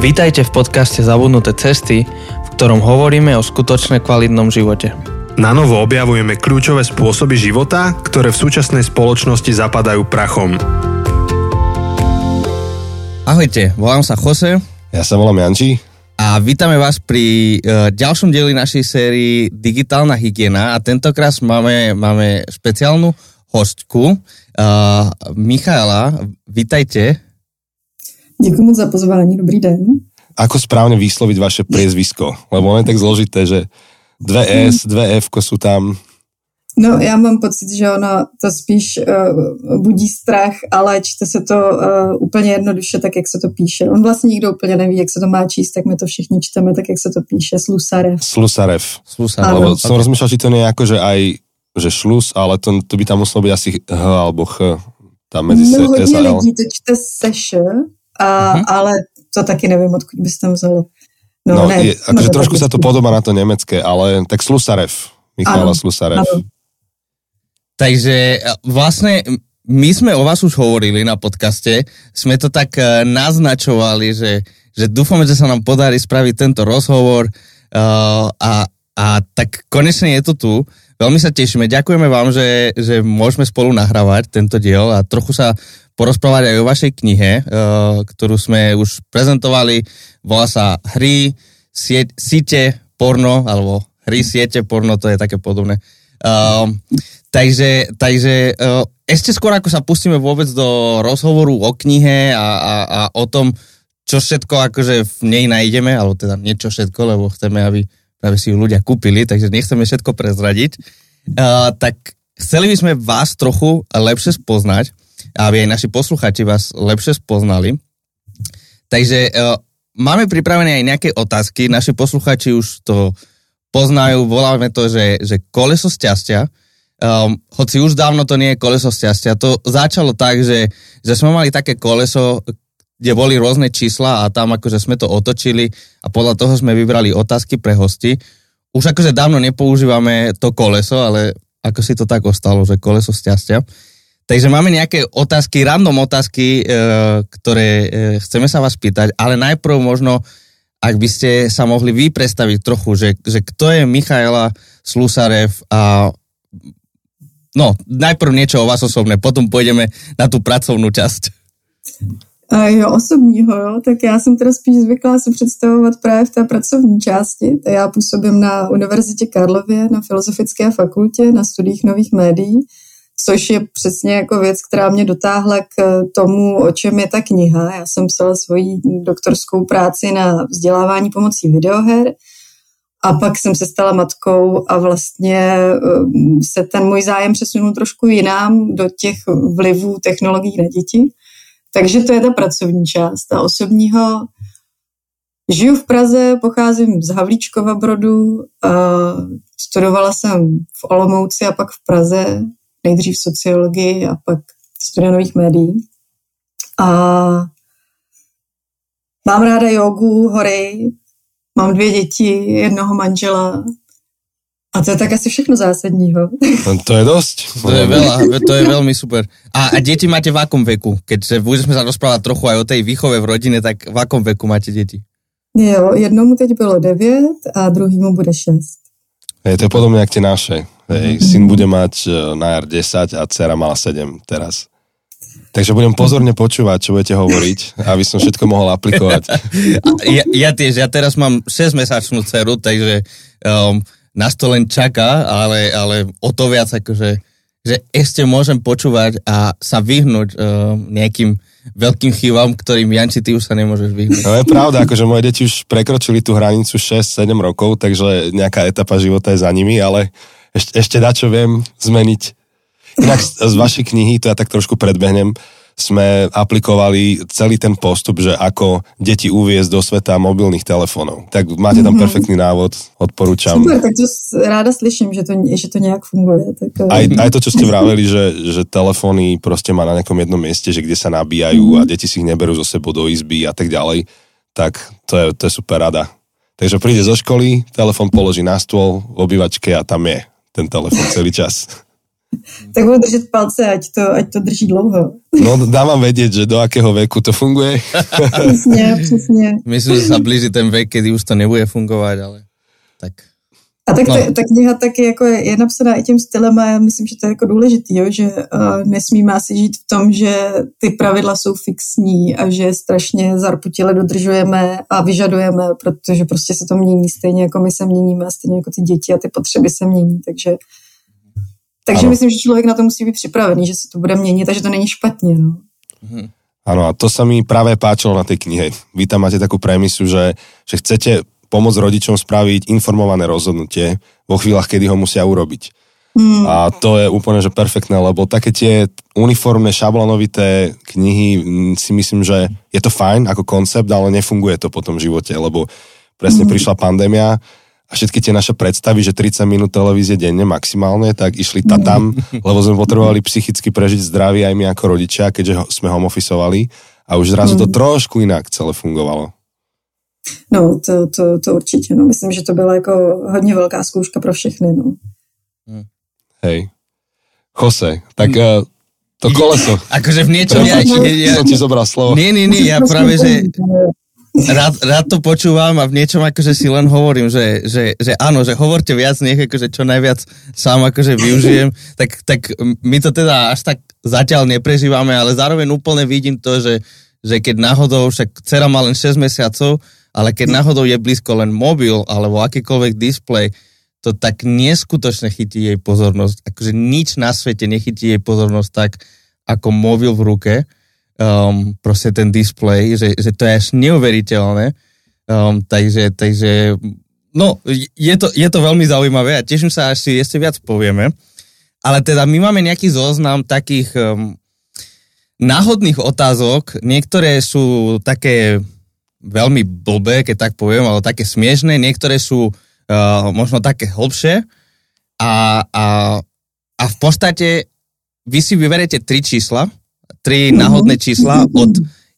Vítajte v podcaste Zabudnuté cesty, v ktorom hovoríme o skutočne kvalitnom živote. Na novo objavujeme kľúčové spôsoby života, ktoré v súčasnej spoločnosti zapadajú prachom. Ahojte, volám sa Jose Ja sa volám Janči. a vítame vás pri uh, ďalšom dieli našej sérii Digitálna hygiena a tentokrát máme, máme špeciálnu hostku uh, Michaela. Vítajte. Děkuji moc za pozvání, dobrý den. Ako správne vysloviť vaše priezvisko? Lebo ono je tak zložité, že dve S, dve F sú tam. No, já mám pocit, že ono to spíš uh, budí strach, ale čte se to uh, úplně jednoduše, tak jak se to píše. On vlastně nikdo úplně neví, jak se to má číst, tak my to všichni čteme, tak jak se to píše, slusarev. Slusarev. Slusa. Áno. Lebo som rozmýšľal, či to nie je ako, že aj že šlus, ale to, to by tam muselo byť asi H alebo Ch. Tam medzi No, S hodně lidí to čte seš, a, Mhm. ale to taky nevím, odkud bys tam vzalo. No, No, ne, je, akože no, trošku taky. sa to podobá na to nemecké, ale tak Slusarev. Michala Áno, Slusarev. áno. Takže e, vlastne m- my sme o vás už hovorili na podcaste, sme to tak e, naznačovali, že, že dúfame, že sa nám podarí spraviť tento rozhovor uh, a, a tak konečne je to tu. Veľmi sa tešíme. Ďakujeme vám, že, že môžeme spolu nahrávať tento diel a trochu sa porozprávať aj o vašej knihe, uh, ktorú sme už prezentovali. Volá sa Hry, sieť, porno, alebo hry, siete, porno, to je také podobné. Um, takže takže uh, ešte skôr, ako sa pustíme vôbec do rozhovoru o knihe a, a, a o tom, čo všetko akože v nej nájdeme, alebo teda niečo všetko, lebo chceme, aby práve si ju ľudia kúpili, takže nechceme všetko prezradiť. Uh, tak chceli by sme vás trochu lepšie spoznať, aby aj naši posluchači vás lepšie spoznali. Takže uh, máme pripravené aj nejaké otázky, naši posluchači už to poznajú, voláme to, že, že koleso šťastia. Um, hoci už dávno to nie je koleso šťastia. To začalo tak, že, že sme mali také koleso, kde boli rôzne čísla a tam akože sme to otočili a podľa toho sme vybrali otázky pre hosti. Už akože dávno nepoužívame to koleso, ale ako si to tak ostalo, že koleso šťastia. Takže máme nejaké otázky, random otázky, e, ktoré e, chceme sa vás pýtať, ale najprv možno, ak by ste sa mohli vy predstaviť trochu, že, že kto je Michaela Slusarev a no, najprv niečo o vás osobné, potom pôjdeme na tú pracovnú časť. Jo, osobního, jo, tak já jsem teda spíš zvyklá se představovat právě v té pracovní části. Já působím na Univerzitě Karlově, na Filozofické fakultě, na studiích nových médií, což je přesně jako věc, která mě dotáhla k tomu, o čem je ta kniha. Já jsem psala svoji doktorskou práci na vzdělávání pomocí videoher a pak jsem se stala matkou a vlastně um, se ten můj zájem přesunul trošku jinam do těch vlivů technologií na děti. Takže to je ta pracovní část. A osobního žiju v Praze, pocházím z Havlíčkova Brodu, studovala jsem v Olomouci a pak v Praze, nejdřív sociologii a pak studia nových médií. A mám ráda jogu, hory, mám dvě děti, jednoho manžela a to je tak asi všechno zásadního. No, to je dosť. To je, veľa, to je veľmi super. A, a deti máte v akom veku? Keďže budeme sa rozprávať trochu aj o tej výchove v rodine, tak v akom veku máte deti? Jo, jednomu teď bylo devět a druhýmu bude šest. Hej, to je podobne jak tie naše. Hej, syn bude mať e, na jar 10 a dcera mala 7 teraz. Takže budem pozorne počúvať, čo budete hovoriť, aby som všetko mohol aplikovať. Ja, ja tiež, ja teraz mám 6-mesačnú dceru, takže um, nás to len čaká, ale, ale o to viac akože, že ešte môžem počúvať a sa vyhnúť um, nejakým veľkým chybám, ktorým Janči, ty už sa nemôžeš vyhnúť. No je pravda, akože moje deti už prekročili tú hranicu 6-7 rokov, takže nejaká etapa života je za nimi, ale ešte, ešte dačo viem zmeniť. Inak z, z vašej knihy, to ja tak trošku predbehnem, sme aplikovali celý ten postup, že ako deti uviezť do sveta mobilných telefónov. Tak máte tam Mhm. perfektný návod, odporúčam. Super, tak to ráda slyším, že to, že to nějak funguje. Tak, eh, Aj, aj to, čo ste vraveli, že, že telefóny proste má na nejakom jednom mieste, že kde sa nabíjajú a deti si ich neberú zo sebou do izby a tak ďalej, tak to je, to je super rada. Takže príde zo školy, telefón položí na stôl v obývačke a tam je ten telefón celý čas. tak budu držet palce, ať to, ať to drží dlouho. No dám vám vedieť, že do akého veku to funguje. přesně, přesně. Myslím, že sa blíži ten vek, kedy už to nebude fungovat, ale tak a tak no. ta, ta kniha taky jako je, je napsaná i tím stylem a já myslím, že to je jako důležitý, jo, že uh, nesmíme asi žít v tom, že ty pravidla jsou fixní a že strašně zarputile dodržujeme a vyžadujeme, protože prostě se to mění stejně jako my se měníme a stejně jako ty děti a ty potřeby se mění, takže takže ano. myslím, že člověk na to musí být připravený, že se to bude měnit a že to není špatně. No. Mhm. Áno, a to sa mi práve páčilo na tej knihe. Vy tam máte takú premisu, že, že chcete pomôcť rodičom spraviť informované rozhodnutie vo chvíľach, kedy ho musia urobiť. Mm. A to je úplne že perfektné, lebo také tie uniformné, šablonovité knihy mm, si myslím, že je to fajn ako koncept, ale nefunguje to potom v živote, lebo presne mm. prišla pandémia a všetky tie naše predstavy, že 30 minút televízie denne maximálne, tak išli tam, mm. lebo sme potrebovali psychicky prežiť zdravie aj my ako rodičia, keďže sme homofisovali a už zrazu mm. to trošku inak celé fungovalo. No, to, to, to určitě. No. Myslím, že to byla jako hodně velká zkouška pro všechny. No. Hmm. Hej. Jose, tak uh, to koleso. Akože v niečom... Ja, ja, som ti zobral slovo. Nie, nie, nie, ja práve, že rád, rád to počúvam a v niečom akože si len hovorím, že, že, že áno, že hovorte viac, nech akože čo najviac sám akože využijem, tak, tak my to teda až tak zatiaľ neprežívame, ale zároveň úplne vidím to, že, že keď náhodou, však dcera má len 6 mesiacov, ale keď náhodou je blízko len mobil alebo akýkoľvek displej, to tak neskutočne chytí jej pozornosť. Akože nič na svete nechytí jej pozornosť tak, ako mobil v ruke. Um, proste ten displej, že, že to je až neuveriteľné. Um, takže, takže no, je to, je to veľmi zaujímavé a teším sa, až si ešte viac povieme. Ale teda my máme nejaký zoznam takých um, náhodných otázok. Niektoré sú také veľmi blbé, keď tak poviem, ale také smiešné, niektoré sú uh, možno také hlbšie a, a, a v podstate vy si vyberete tri čísla, tri mm-hmm. náhodné čísla od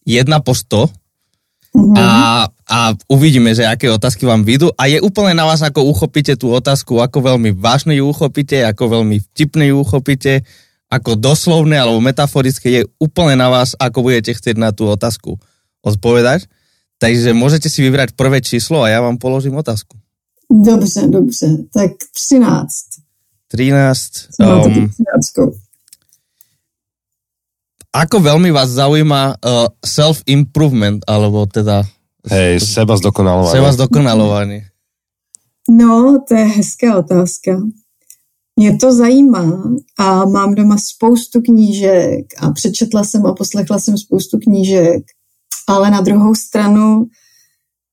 1 po 100 mm-hmm. a, a uvidíme, že aké otázky vám vyjdú a je úplne na vás, ako uchopíte tú otázku, ako veľmi vážne ju uchopíte, ako veľmi vtipne ju uchopíte, ako doslovné alebo metaforické, je úplne na vás, ako budete chcieť na tú otázku odpovedať. Takže můžete si vybrat prvé číslo a já vám položím otázku. Dobře, dobře. Tak 13. 13. Um, ako veľmi vás zaujíma uh, self-improvement, alebo teda... Hej, seba zdokonalování. Seba zdokonalování. No, to je hezká otázka. Mě to zajímá a mám doma spoustu knížek a přečetla jsem a poslechla jsem spoustu knížek ale na druhou stranu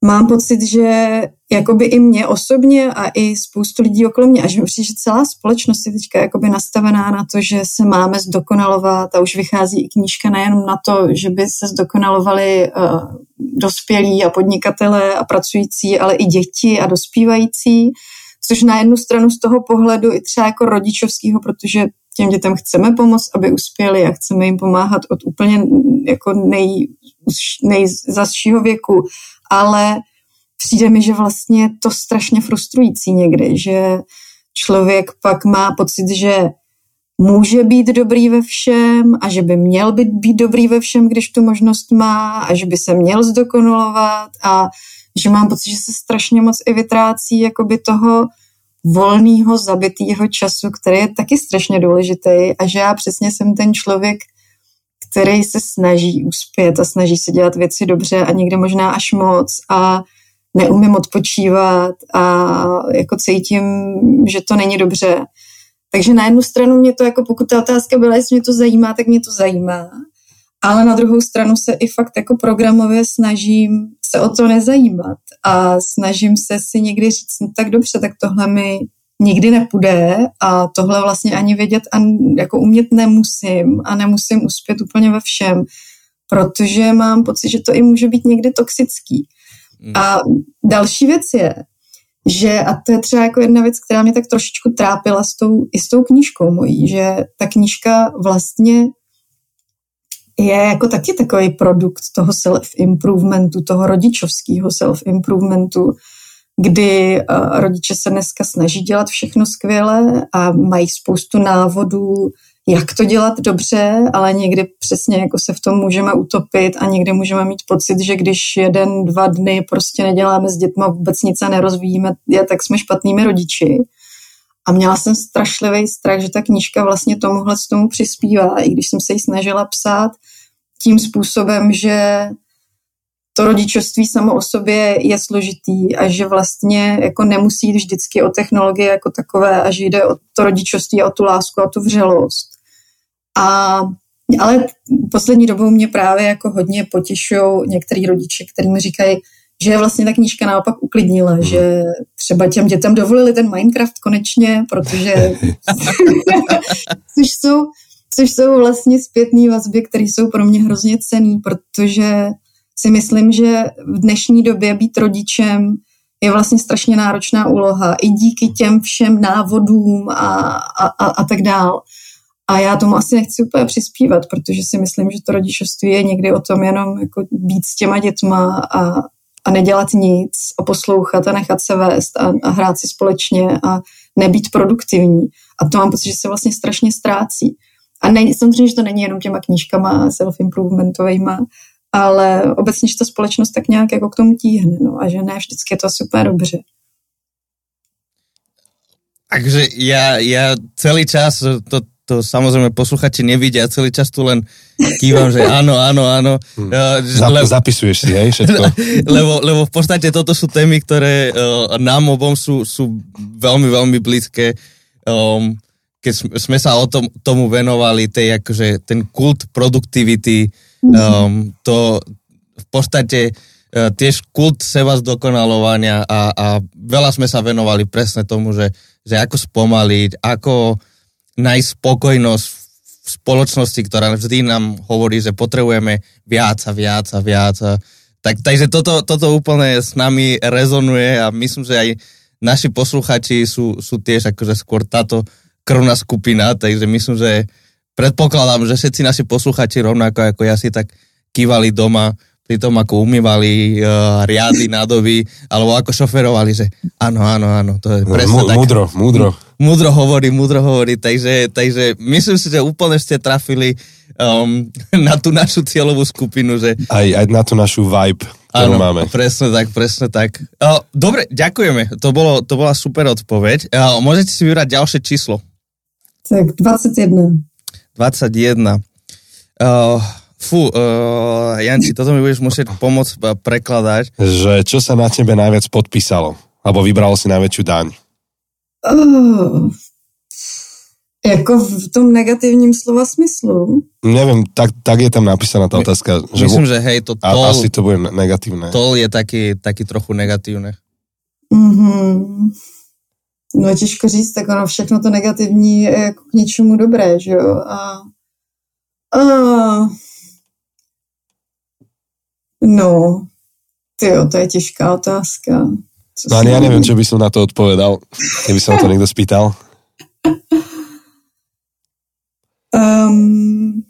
mám pocit, že jakoby i mě osobně a i spoustu lidí okolo mě, a že přijde, že celá společnost je teďka jakoby nastavená na to, že se máme zdokonalovat a už vychází i knížka nejenom na to, že by se zdokonalovali uh, dospělí a podnikatelé a pracující, ale i děti a dospívající, což na jednu stranu z toho pohledu i třeba jako rodičovského, protože těm dětem chceme pomoct, aby uspěli a chceme jim pomáhat od úplně jako nej, nejzasšího věku, ale přijde mi, že vlastně je to strašně frustrující někdy, že člověk pak má pocit, že může být dobrý ve všem a že by měl být, být dobrý ve všem, když tu možnost má a že by se měl zdokonalovat a že mám pocit, že se strašně moc i vytrácí jakoby toho volného, zabitého času, který je taky strašně důležitý a že já přesně jsem ten člověk, který se snaží uspět a snaží se dělat věci dobře a někde možná až moc a neumím odpočívat a jako cítím, že to není dobře. Takže na jednu stranu mě to, jako pokud ta otázka byla, jestli mě to zajímá, tak mě to zajímá. Ale na druhou stranu se i fakt jako programově snažím se o to nezajímat a snažím se si někdy říct, no tak dobře, tak tohle mi nikdy nepůjde a tohle vlastně ani vědět a jako umět nemusím a nemusím uspět úplně ve všem, protože mám pocit, že to i může být někdy toxický. Hmm. A další věc je, že, a to je třeba jako jedna věc, která mě tak trošičku trápila s tou, i s tou knížkou mojí, že ta knížka vlastně je jako taky takový produkt toho self-improvementu, toho rodičovského self-improvementu, kdy uh, rodiče se dneska snaží dělat všechno skvěle a mají spoustu návodů, jak to dělat dobře, ale někdy přesně jako se v tom můžeme utopit a někdy můžeme mít pocit, že když jeden, dva dny prostě neděláme s dětma vůbec nic a nerozvíjíme je, tak jsme špatnými rodiči. A měla jsem strašlivý strach, že ta knížka vlastně tomuhle z tomu přispívá, i když jsem se ji snažila psát tím způsobem, že to rodičovství samo o sobě je složitý a že vlastně jako nemusí jít vždycky o technologie jako takové a že jde o to rodičovství, o tu lásku a tu vřelost. A, ale poslední dobou mě právě jako hodně potěšují některý rodiče, kteří mi říkají, že vlastně ta knížka naopak uklidnila, hmm. že třeba těm dětem dovolili ten Minecraft konečně, protože což jsou, což jsou vlastně zpětné vazby, které jsou pro mě hrozně cený, protože si myslím, že v dnešní době být rodičem je vlastně strašně náročná úloha i díky těm všem návodům a, a, a, a tak dál. A já tomu asi nechci úplně přispívat, protože si myslím, že to rodičovství je někdy o tom jenom jako být s těma dětma a, a nedělat nic, a poslouchat a nechat se vést a, a hrát si společně a nebýt produktivní. A to mám pocit, že se vlastně strašně ztrácí. A ne, samozřejmě, že to není jenom těma knížkama self-improvementovejma, ale obecně, že ta společnost tak nějak jako k tomu tíhne, no, a že ne vždycky je to super dobře. Takže já, já celý čas to to samozrejme posluchači nevidia, celý čas tu len kývam, že áno, áno, áno. Hmm. Zap, le, zapisuješ si, hej, všetko. lebo, lebo v podstate toto sú témy, ktoré uh, nám obom sú, sú veľmi, veľmi blízke. Um, keď sme sa o tom, tomu venovali, tej, akože, ten kult produktivity, um, to v podstate uh, tiež kult seba zdokonalovania a, a veľa sme sa venovali presne tomu, že, že ako spomaliť, ako nájsť spokojnosť v spoločnosti, ktorá vždy nám hovorí, že potrebujeme viac a viac a viac. A, tak, takže toto, toto úplne s nami rezonuje a myslím, že aj naši posluchači sú, sú tiež akože skôr táto krvná skupina, takže myslím, že predpokladám, že všetci naši posluchači rovnako ako ja si tak kývali doma pri tom, ako umývali uh, riady, nádoby, alebo ako šoferovali, že áno, áno, áno, to je presne M- tak. Múdro, múdro. Múdro hovorí, múdro hovorí, takže, takže myslím si, že úplne ste trafili um, na tú našu cieľovú skupinu, že... Aj, aj na tú našu vibe, ktorú áno, máme. presne tak, presne tak. Uh, dobre, ďakujeme, to, bolo, to bola super odpoveď. Uh, môžete si vybrať ďalšie číslo. Tak 21. 21. Uh, Fú, uh, Janči, toto mi budeš musieť pomôcť eh, prekladať. Že čo sa na tebe najviac podpísalo? Alebo vybralo si najväčšiu daň? Uh, jako v tom negativním slova smyslu. Neviem, tak, tak je tam napísaná tá otázka. Že Myslím, že hej, to tol... Asi to bude negatívne. Tol je taký, taký trochu negatívne. Mm-hmm. No těžko říct, tak ono všechno to negativní je jako k něčemu dobré, že jo? A, a No, tyjo, to je těžká otázka. Co no ani ja neviem, čo by som na to odpovedal, keby sa na to niekto spýtal. Um,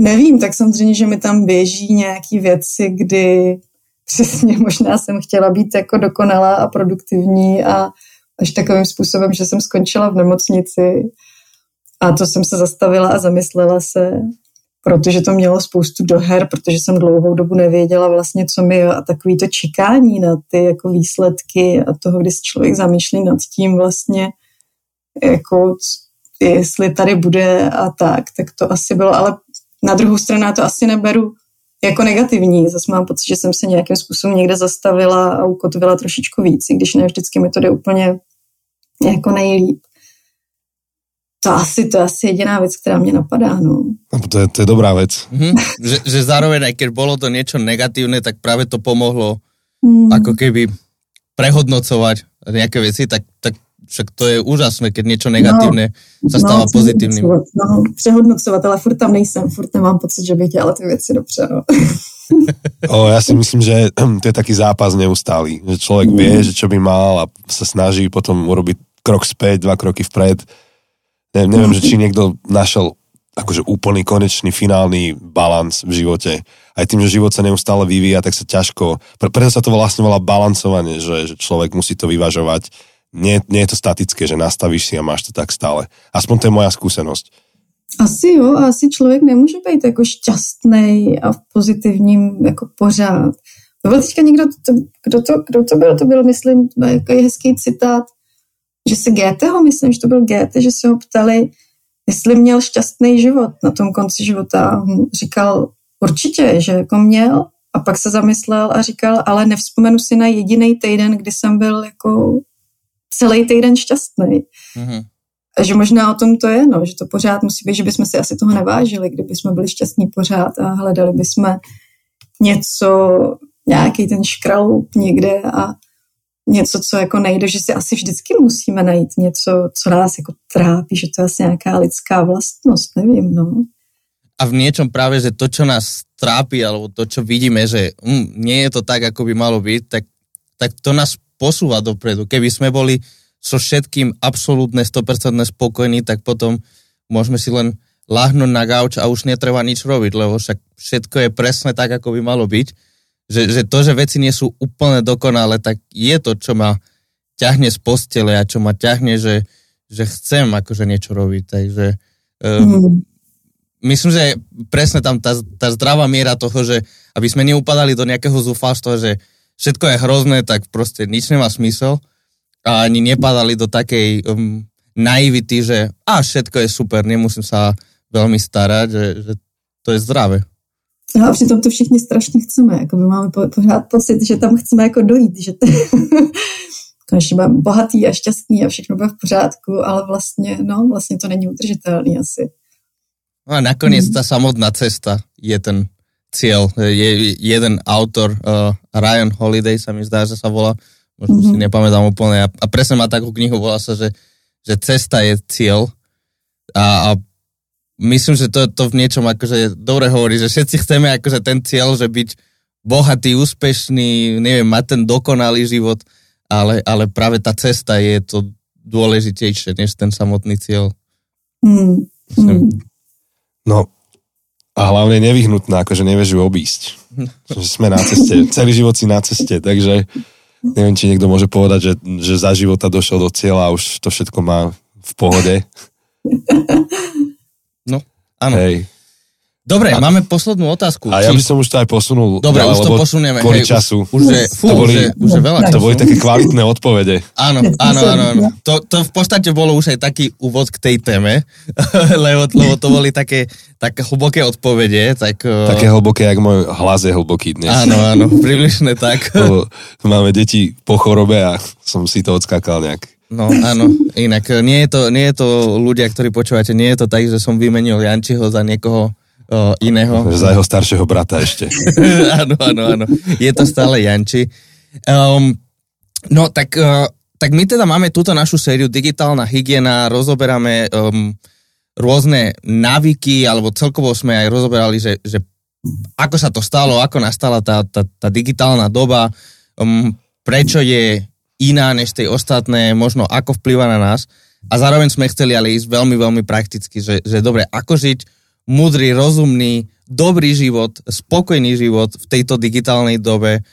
nevím, tak samozřejmě, že mi tam běží nějaký věci, kdy přesně možná jsem chtěla být jako dokonalá a produktivní a až takovým způsobem, že jsem skončila v nemocnici a to jsem se zastavila a zamyslela se protože to mělo spoustu doher, protože jsem dlouhou dobu nevěděla vlastně, co mi a takový to čekání na ty jako výsledky a toho, kdy se člověk zamýšlí nad tím vlastně, jako jestli tady bude a tak, tak to asi bylo, ale na druhou stranu já to asi neberu jako negativní. Zase mám pocit, že jsem se nějakým způsobem někde zastavila a ukotvila trošičku víc, i když ne vždycky mi to jde úplně jako nejlíp. To asi, to asi jediná věc, která mě napadá, no. To je, to je dobrá věc. Mm-hmm. že, že zároveň, aj keď bolo to niečo negatívne, tak práve to pomohlo mm. ako keby prehodnocovať nejaké veci, tak, tak však to je úžasné, keď niečo negatívne no, sa stáva no, pozitívnym. No, přehodnocovat, ale furt tam nejsem, furt nemám pocit, že bych dělala ty věci dobře, no. o, ja si myslím, že to je taký zápas neustálý, že človek mm. vie, že čo by mal a sa snaží potom urobiť krok späť, dva kroky vpred ne, neviem, že či niekto našiel akože úplný konečný finálny balans v živote. Aj tým, že život sa neustále vyvíja, tak sa ťažko, preto sa to vlastne volá balancovanie, že, že človek musí to vyvažovať. Nie, nie je to statické, že nastavíš si a máš to tak stále. Aspoň to je moja skúsenosť. Asi jo, asi člověk nemůže být jako šťastný a v pozitivním jako pořád. Byl teďka někdo, to, kdo, to, kdo to byl, to byl, myslím, jako hezký citát, že se Goetheho, myslím, že to byl Goethe, že se ho ptali, jestli měl šťastný život na tom konci života. Říkal určitě, že jako měl a pak se zamyslel a říkal, ale nevzpomenu si na jediný týden, kdy jsem byl jako celý týden šťastný. Mm-hmm. A že možná o tom to je, no, že to pořád musí být, že bychom si asi toho nevážili, kdyby jsme byli šťastní pořád a hledali bychom něco, nějaký ten škraloup někde a něco, co jako nejde, že si asi vždycky musíme najít něco, co nás jako trápí, že to je asi nějaká lidská vlastnost, nevím, no. A v niečom práve, že to, čo nás trápi, alebo to, čo vidíme, že mm, nie je to tak, ako by malo byť, tak, tak to nás posúva dopredu. Keby sme boli so všetkým absolútne 100% spokojní, tak potom môžeme si len lahnúť na gauč a už netreba nič robiť, lebo však všetko je presne tak, ako by malo byť že, že to, že veci nie sú úplne dokonalé, tak je to, čo ma ťahne z postele a čo ma ťahne, že, že chcem akože niečo robiť. Takže um, mm. myslím, že presne tam tá, tá zdravá miera toho, že aby sme neupadali do nejakého zúfalstva, že všetko je hrozné, tak proste nič nemá smysel a ani nepadali do takej um, naivity, že a všetko je super, nemusím sa veľmi starať, že, že to je zdravé. No a přitom to všichni strašně chceme, jako my máme pořád pocit, že tam chceme jako dojít, že to, konečně budeme bohatý a šťastný a všechno bude v pořádku, ale vlastně, no, vlastně to není udržitelný asi. No a nakonec mm. ta samotná cesta je ten cieľ. Je jeden autor, uh, Ryan Holiday sa mi zdá, že sa volá, možno mm-hmm. si mhm. nepamätám úplne, a, a presne má takú knihu, volá sa, že, že cesta je cieľ a, a myslím, že to, to v niečom akože dobre hovorí, že všetci chceme akože ten cieľ, že byť bohatý, úspešný, neviem, mať ten dokonalý život, ale, ale práve tá cesta je to dôležitejšie, než ten samotný cieľ. Mm. No a hlavne nevyhnutná, akože nevieš ju obísť. že sme na ceste, celý život si na ceste, takže neviem, či niekto môže povedať, že, že za života došiel do cieľa a už to všetko má v pohode. Áno. Hej. Dobre, a, máme poslednú otázku. A ja by som už to aj posunul. Dobre, už to posunieme. Kvôli hej, času. Už, už je, fú, to boli, už je, už je veľa času. To boli také kvalitné odpovede. Áno, áno, áno. áno. To, to v podstate bolo už aj taký úvod k tej téme, lebo, lebo to boli také, také hlboké odpovede. Tak, také hlboké, jak môj hlas je hlboký dnes. Áno, áno, približne tak. máme deti po chorobe a som si to odskákal nejak. No áno, inak nie je, to, nie je to ľudia, ktorí počúvate, nie je to tak, že som vymenil Jančiho za niekoho o, iného. Za jeho staršieho brata ešte. áno, áno, áno. Je to stále Janči. Um, no tak, uh, tak my teda máme túto našu sériu Digitálna hygiena, rozoberáme um, rôzne návyky, alebo celkovo sme aj rozoberali, že, že ako sa to stalo, ako nastala tá, tá, tá digitálna doba, um, prečo je iná než tej ostatné, možno ako vplyva na nás. A zároveň sme chceli ale ísť veľmi, veľmi prakticky, že, že dobre, ako žiť múdry, rozumný, dobrý život, spokojný život v tejto digitálnej dobe,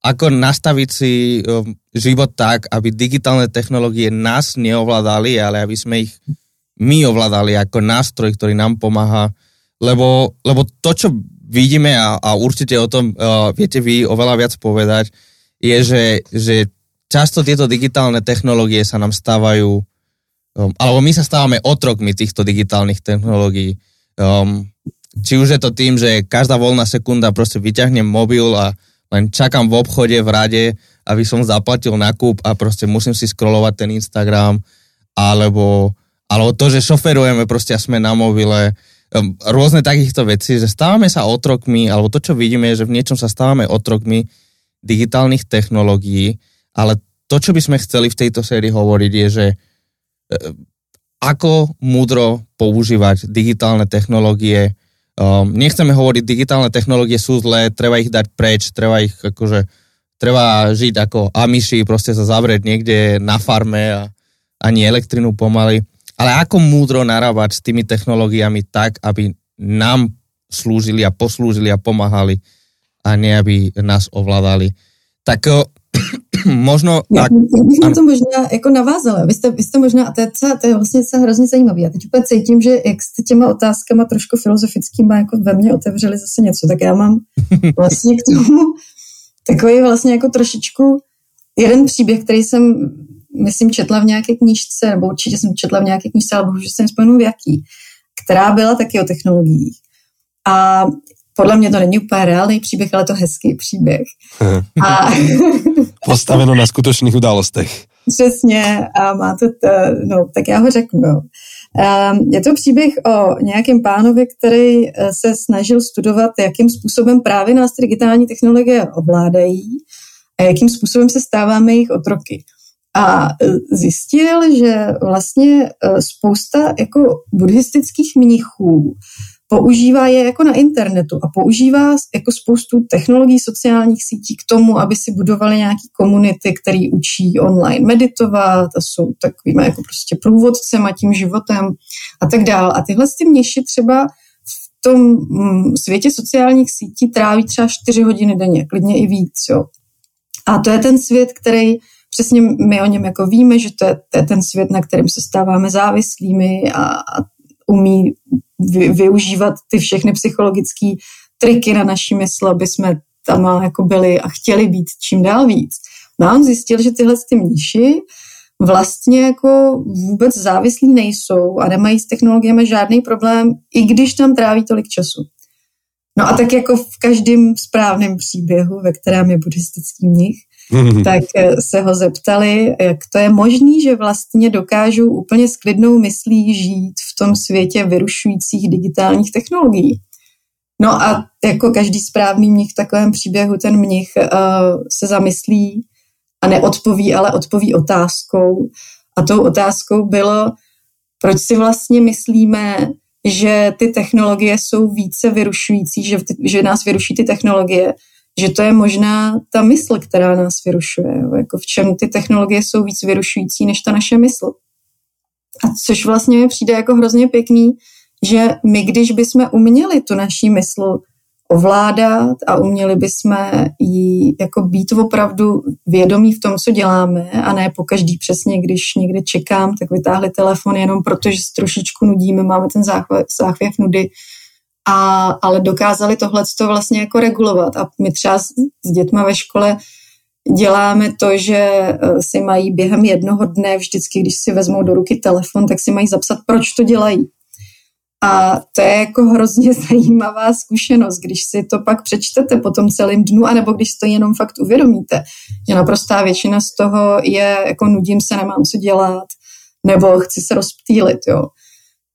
ako nastaviť si um, život tak, aby digitálne technológie nás neovládali, ale aby sme ich my ovládali ako nástroj, ktorý nám pomáha. Lebo, lebo to, čo vidíme, a, a určite o tom uh, viete vy oveľa viac povedať, je, že, že často tieto digitálne technológie sa nám stávajú, um, alebo my sa stávame otrokmi týchto digitálnych technológií. Um, či už je to tým, že každá voľná sekunda proste vyťahnem mobil a len čakám v obchode, v rade, aby som zaplatil nákup a proste musím si scrollovať ten Instagram, alebo, alebo to, že šoferujeme proste a sme na mobile, um, rôzne takýchto veci, že stávame sa otrokmi, alebo to, čo vidíme, je, že v niečom sa stávame otrokmi digitálnych technológií ale to, čo by sme chceli v tejto sérii hovoriť, je, že e, ako múdro používať digitálne technológie. Um, nechceme hovoriť, digitálne technológie sú zlé, treba ich dať preč, treba ich akože, treba žiť ako amiši, proste sa zavrieť niekde na farme a ani elektrinu pomaly. ale ako múdro narábať s tými technológiami tak, aby nám slúžili a poslúžili a pomáhali a ne aby nás ovládali. Tak možno... Já, ak, já bych na to možná jako navázala. Vy jste, vy jste možná, a to je, to je vlastně se hrozně zajímavé. Já teď úplně cítím, že jak jste těma otázkama trošku filozofickýma jako ve mně otevřeli zase něco, tak já mám vlastně k tomu takový vlastně jako trošičku jeden příběh, který jsem, myslím, četla v nějaké knížce, nebo určitě jsem četla v nějaké knížce, ale bohužel jsem vzpomenu v jaký, která byla taky o technologiích. A podle mě to není úplně reálný příběh, ale to hezký příběh. A... Postaveno na skutečných událostech. Přesně, a má to, t, no, tak já ho řeknu. Ehm, je to příběh o nějakém pánovi, který eh, se snažil studovat, jakým způsobem právě nás digitální technologie ovládají a jakým způsobem se stáváme jejich otroky. A eh, zjistil, že vlastně eh, spousta jako buddhistických mnichů používá je jako na internetu a používá jako spoustu technologií sociálních sítí k tomu, aby si budovali nějaký komunity, které učí online meditovat a jsou takovými jako prostě průvodcema tím životem a tak dále. A tyhle ty mniši třeba v tom mm, světě sociálních sítí tráví třeba 4 hodiny denně, klidně i víc. Jo. A to je ten svět, který přesně my o něm jako víme, že to je, to je ten svět, na kterým se stáváme závislými a, a umí vy, využívat ty všechny psychologické triky na naší mysl, aby jsme tam jako byli a chtěli být čím dál víc. No a on zjistil, že tyhle ty mniši vlastně jako vůbec závislí nejsou a nemají s technologiemi žádný problém, i když tam tráví tolik času. No a tak jako v každém správném příběhu, ve kterém je buddhistický mnich, tak eh, se ho zeptali, jak to je možné, že vlastně dokážou úplně s klidnou myslí žít v tom světě vyrušujících digitálních technologií. No a jako každý správný mnich v takovém příběhu, ten mnich uh, se zamyslí a neodpoví, ale odpoví otázkou. A tou otázkou bylo, proč si vlastně myslíme, že ty technologie jsou více vyrušující, že, že nás vyruší ty technologie, že to je možná ta mysl, která nás vyrušuje. Jako v čem ty technologie jsou víc vyrušující než ta naše mysl. A což vlastně mi přijde jako hrozně pěkný, že my, když bychom uměli tu naší mysl ovládat a uměli bychom jí jako být opravdu vědomí v tom, co děláme a ne po každý přesně, když někde čekám, tak vytáhli telefon jenom protože se trošičku nudíme, máme ten záchvěv, záchvěv nudy, a, ale dokázali tohle to vlastně jako regulovat. A my třeba s, s dětma ve škole děláme to, že eh, si mají během jednoho dne, vždycky, když si vezmou do ruky telefon, tak si mají zapsat, proč to dělají. A to je jako hrozně zajímavá zkušenost, když si to pak přečtete po tom celém dnu, anebo když to jenom fakt uvědomíte, že naprostá většina z toho je jako nudím se, nemám co dělat, nebo chci se rozptýlit, jo.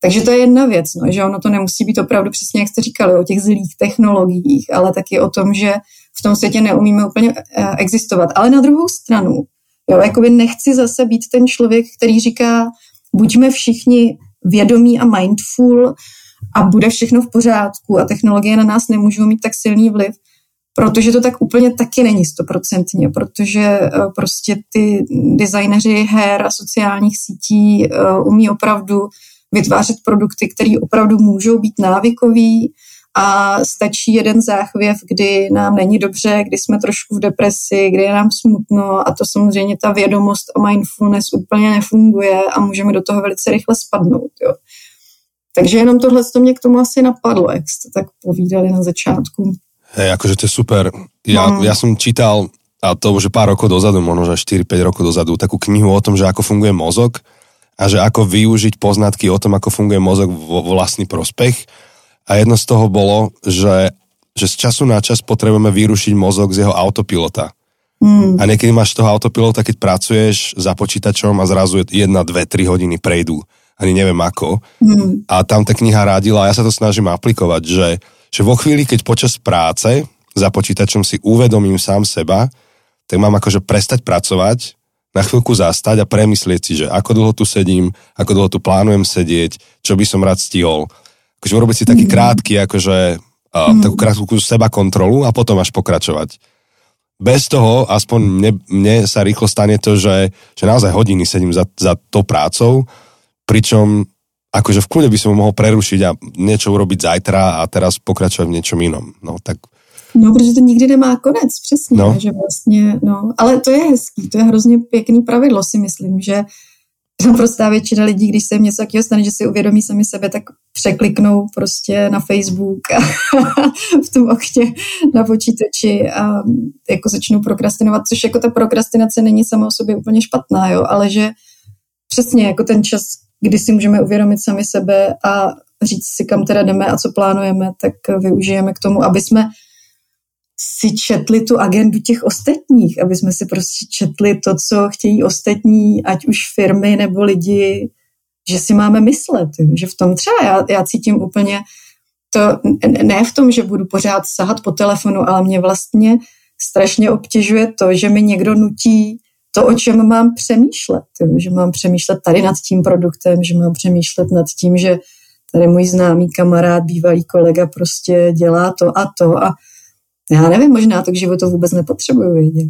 Takže to je jedna věc, no, že ono to nemusí být opravdu přesně, jak jste říkali, o těch zlých technologiích, ale taky o tom, že v tom světě neumíme úplně eh, existovat. Ale na druhou stranu, jo, jakoby nechci zase být ten člověk, který říká, buďme všichni vědomí a mindful a bude všechno v pořádku a technologie na nás nemůžou mít tak silný vliv, protože to tak úplně taky není stoprocentně, protože eh, prostě ty designeři her a sociálních sítí eh, umí opravdu vytvářet produkty, které opravdu můžou být návykový a stačí jeden záchvěv, kdy nám není dobře, kdy jsme trošku v depresi, kdy je nám smutno a to samozřejmě ta vědomost a mindfulness úplně nefunguje a můžeme do toho velice rychle spadnout. Jo. Takže jenom tohle to mě k tomu asi napadlo, jak jste tak povídali na začátku. Hej, akože to je super. Ja, no. ja som čítal, a to už pár rokov dozadu, možno že 4-5 rokov dozadu, takú knihu o tom, že ako funguje mozog a že ako využiť poznatky o tom, ako funguje mozog vo vlastný prospech. A jedno z toho bolo, že, že z času na čas potrebujeme vyrušiť mozog z jeho autopilota. Mm. A niekedy máš toho autopilota, keď pracuješ za počítačom a zrazu 1, 2, 3 hodiny prejdú. Ani neviem ako. Mm. A tam tá kniha rádila a ja sa to snažím aplikovať, že, že vo chvíli, keď počas práce za počítačom si uvedomím sám seba, tak mám akože prestať pracovať na chvíľku zastať a premyslieť si, že ako dlho tu sedím, ako dlho tu plánujem sedieť, čo by som rád stihol. Akože urobiť si taký mm. krátky, akože uh, mm. takú krátku seba kontrolu a potom až pokračovať. Bez toho, aspoň mne, mne sa rýchlo stane to, že, že naozaj hodiny sedím za, za tou prácou, pričom akože v kľude by som mohol prerušiť a niečo urobiť zajtra a teraz pokračovať v niečom inom. No tak No, protože to nikdy nemá konec, přesně, no. že vlastně, no, ale to je hezký, to je hrozně pěkný pravidlo, si myslím, že naprostá většina lidí, když se jim něco takového stane, že si uvědomí sami sebe, tak překliknou prostě na Facebook a v tom okně na počítači a jako začnou prokrastinovat, což jako ta prokrastinace není sama o sobě úplně špatná, jo, ale že přesně jako ten čas, kdy si můžeme uvědomit sami sebe a říct si, kam teda jdeme a co plánujeme, tak využijeme k tomu, aby jsme si četli tu agendu těch ostatních, aby jsme si prostě četli to, co chtějí ostatní, ať už firmy nebo lidi, že si máme myslet, že v tom třeba já, já cítím úplně to, ne v tom, že budu pořád sahat po telefonu, ale mě vlastně strašně obtěžuje to, že mi někdo nutí to, o čem mám přemýšlet, že mám přemýšlet tady nad tím produktem, že mám přemýšlet nad tím, že tady můj známý kamarád, bývalý kolega prostě dělá to a to a já nevím, možná to k životu vůbec nepotřebuju vědět.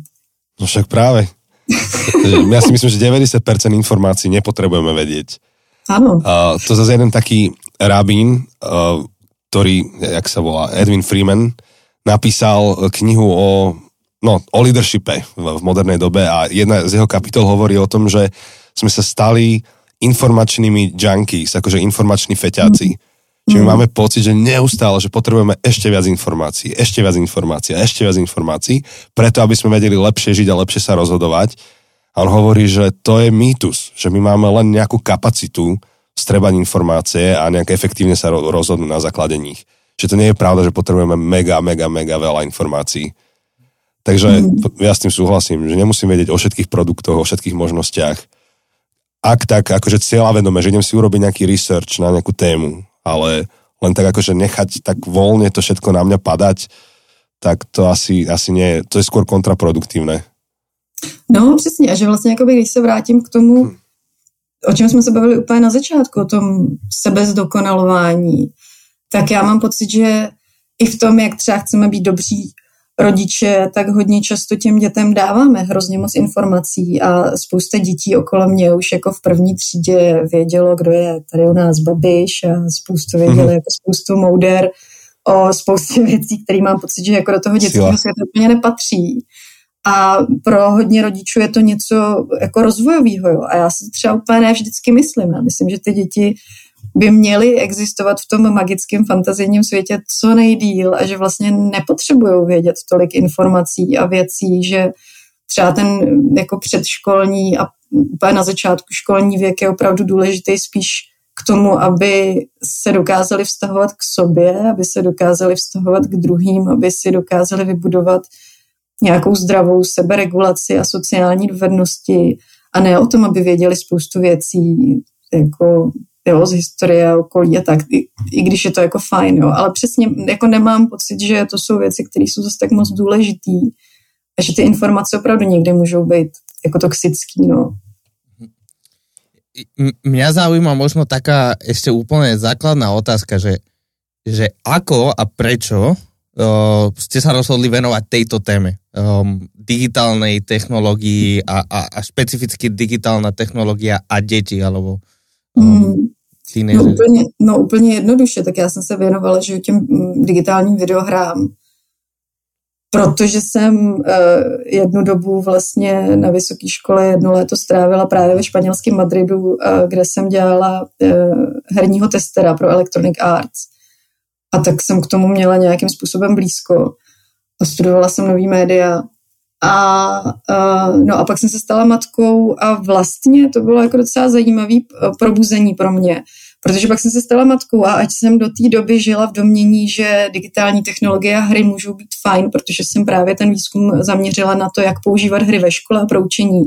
No však právě. Já si myslím, že 90% informácií nepotrebujeme vedieť. Áno. Uh, to zase jeden taký rabín, uh, ktorý, jak sa volá, Edwin Freeman, napísal knihu o, no, o leadershipe v, v modernej dobe a jedna z jeho kapitol hovorí o tom, že sme sa stali informačnými junkies, akože informační feťáci. Mm. Čiže my mm. máme pocit, že neustále, že potrebujeme ešte viac informácií, ešte viac informácií a ešte viac informácií, preto aby sme vedeli lepšie žiť a lepšie sa rozhodovať. A on hovorí, že to je mýtus, že my máme len nejakú kapacitu strebať informácie a nejak efektívne sa rozhodnúť na základe nich. Že to nie je pravda, že potrebujeme mega, mega, mega veľa informácií. Takže mm. ja s tým súhlasím, že nemusím vedieť o všetkých produktoch, o všetkých možnostiach. Ak tak, akože cieľa vedome, že idem si urobiť nejaký research na nejakú tému ale len tak akože nechať tak voľne to všetko na mňa padať, tak to asi, asi nie to je skôr kontraproduktívne. No, přesně, a že vlastně, jakoby, když se vrátím k tomu, hmm. o čem jsme se bavili úplně na začátku, o tom sebezdokonalování, tak já mám pocit, že i v tom, jak třeba chceme být dobří rodiče, tak hodně často těm dětem dáváme hrozně moc informací a spousta dětí okolo mě už jako v první třídě vědělo, kdo je tady u nás Babiš a spoustu věděli mm-hmm. jako spoustu mouder o spoustě věcí, které mám pocit, že jako do toho dětského světa úplně nepatří. A pro hodně rodičů je to něco jako rozvojového. Jo? A já si třeba úplně ne vždycky myslím. Já myslím, že ty děti by měly existovat v tom magickém fantazijním světě co nejdíl a že vlastně nepotřebují vědět tolik informací a věcí, že třeba ten jako předškolní a úplně na začátku školní věk je opravdu důležitý spíš k tomu, aby se dokázali vztahovat k sobě, aby se dokázali vztahovat k druhým, aby si dokázali vybudovat nějakou zdravou seberegulaci a sociální dovednosti a ne o tom, aby věděli spoustu věcí, jako jo, z historie okolí a tak, i, i když je to jako fajn, jo, ale přesně jako nemám pocit, že to jsou věci, které jsou zase tak moc důležitý a že ty informace opravdu někdy můžou být jako toxický, no. Mňa zaujíma možno taká ešte úplne základná otázka, že, že ako a prečo uh, ste sa rozhodli venovať tejto téme um, digitálnej technológii a, a, a špecificky digitálna technológia a deti, alebo um, No úplně, no úplně jednoduše, tak já jsem se věnovala že těm mm, digitálním videohrám, protože jsem uh, jednu dobu vlastně na vysoké škole jedno léto strávila právě ve španělském Madridu, uh, kde jsem dělala uh, herního testera pro Electronic Arts. A tak jsem k tomu měla nějakým způsobem blízko. A studovala jsem nový média. A, uh, no a pak jsem se stala matkou a vlastně to bylo jako docela zajímavý probuzení pro mě, Protože pak jsem se stala matkou a ať jsem do té doby žila v domění, že digitální technologie a hry můžou být fajn, protože jsem právě ten výzkum zaměřila na to, jak používat hry ve škole a pro učení,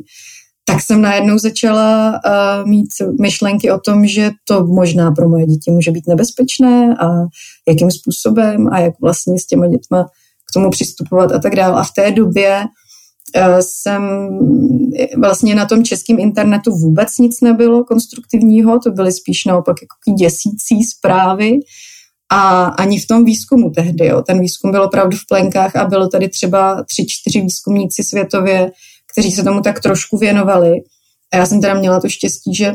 tak jsem najednou začala uh, mít myšlenky o tom, že to možná pro moje děti může být nebezpečné a jakým způsobem a jak vlastně s těma dětma k tomu přistupovat a tak dále. A v té době jsem vlastně na tom českém internetu vůbec nic nebylo konstruktivního, to byly spíš naopak jako děsící zprávy a ani v tom výzkumu tehdy. Jo. Ten výzkum byl opravdu v plenkách a bylo tady třeba tři, čtyři výzkumníci světově, kteří se tomu tak trošku věnovali. A já jsem teda měla to štěstí, že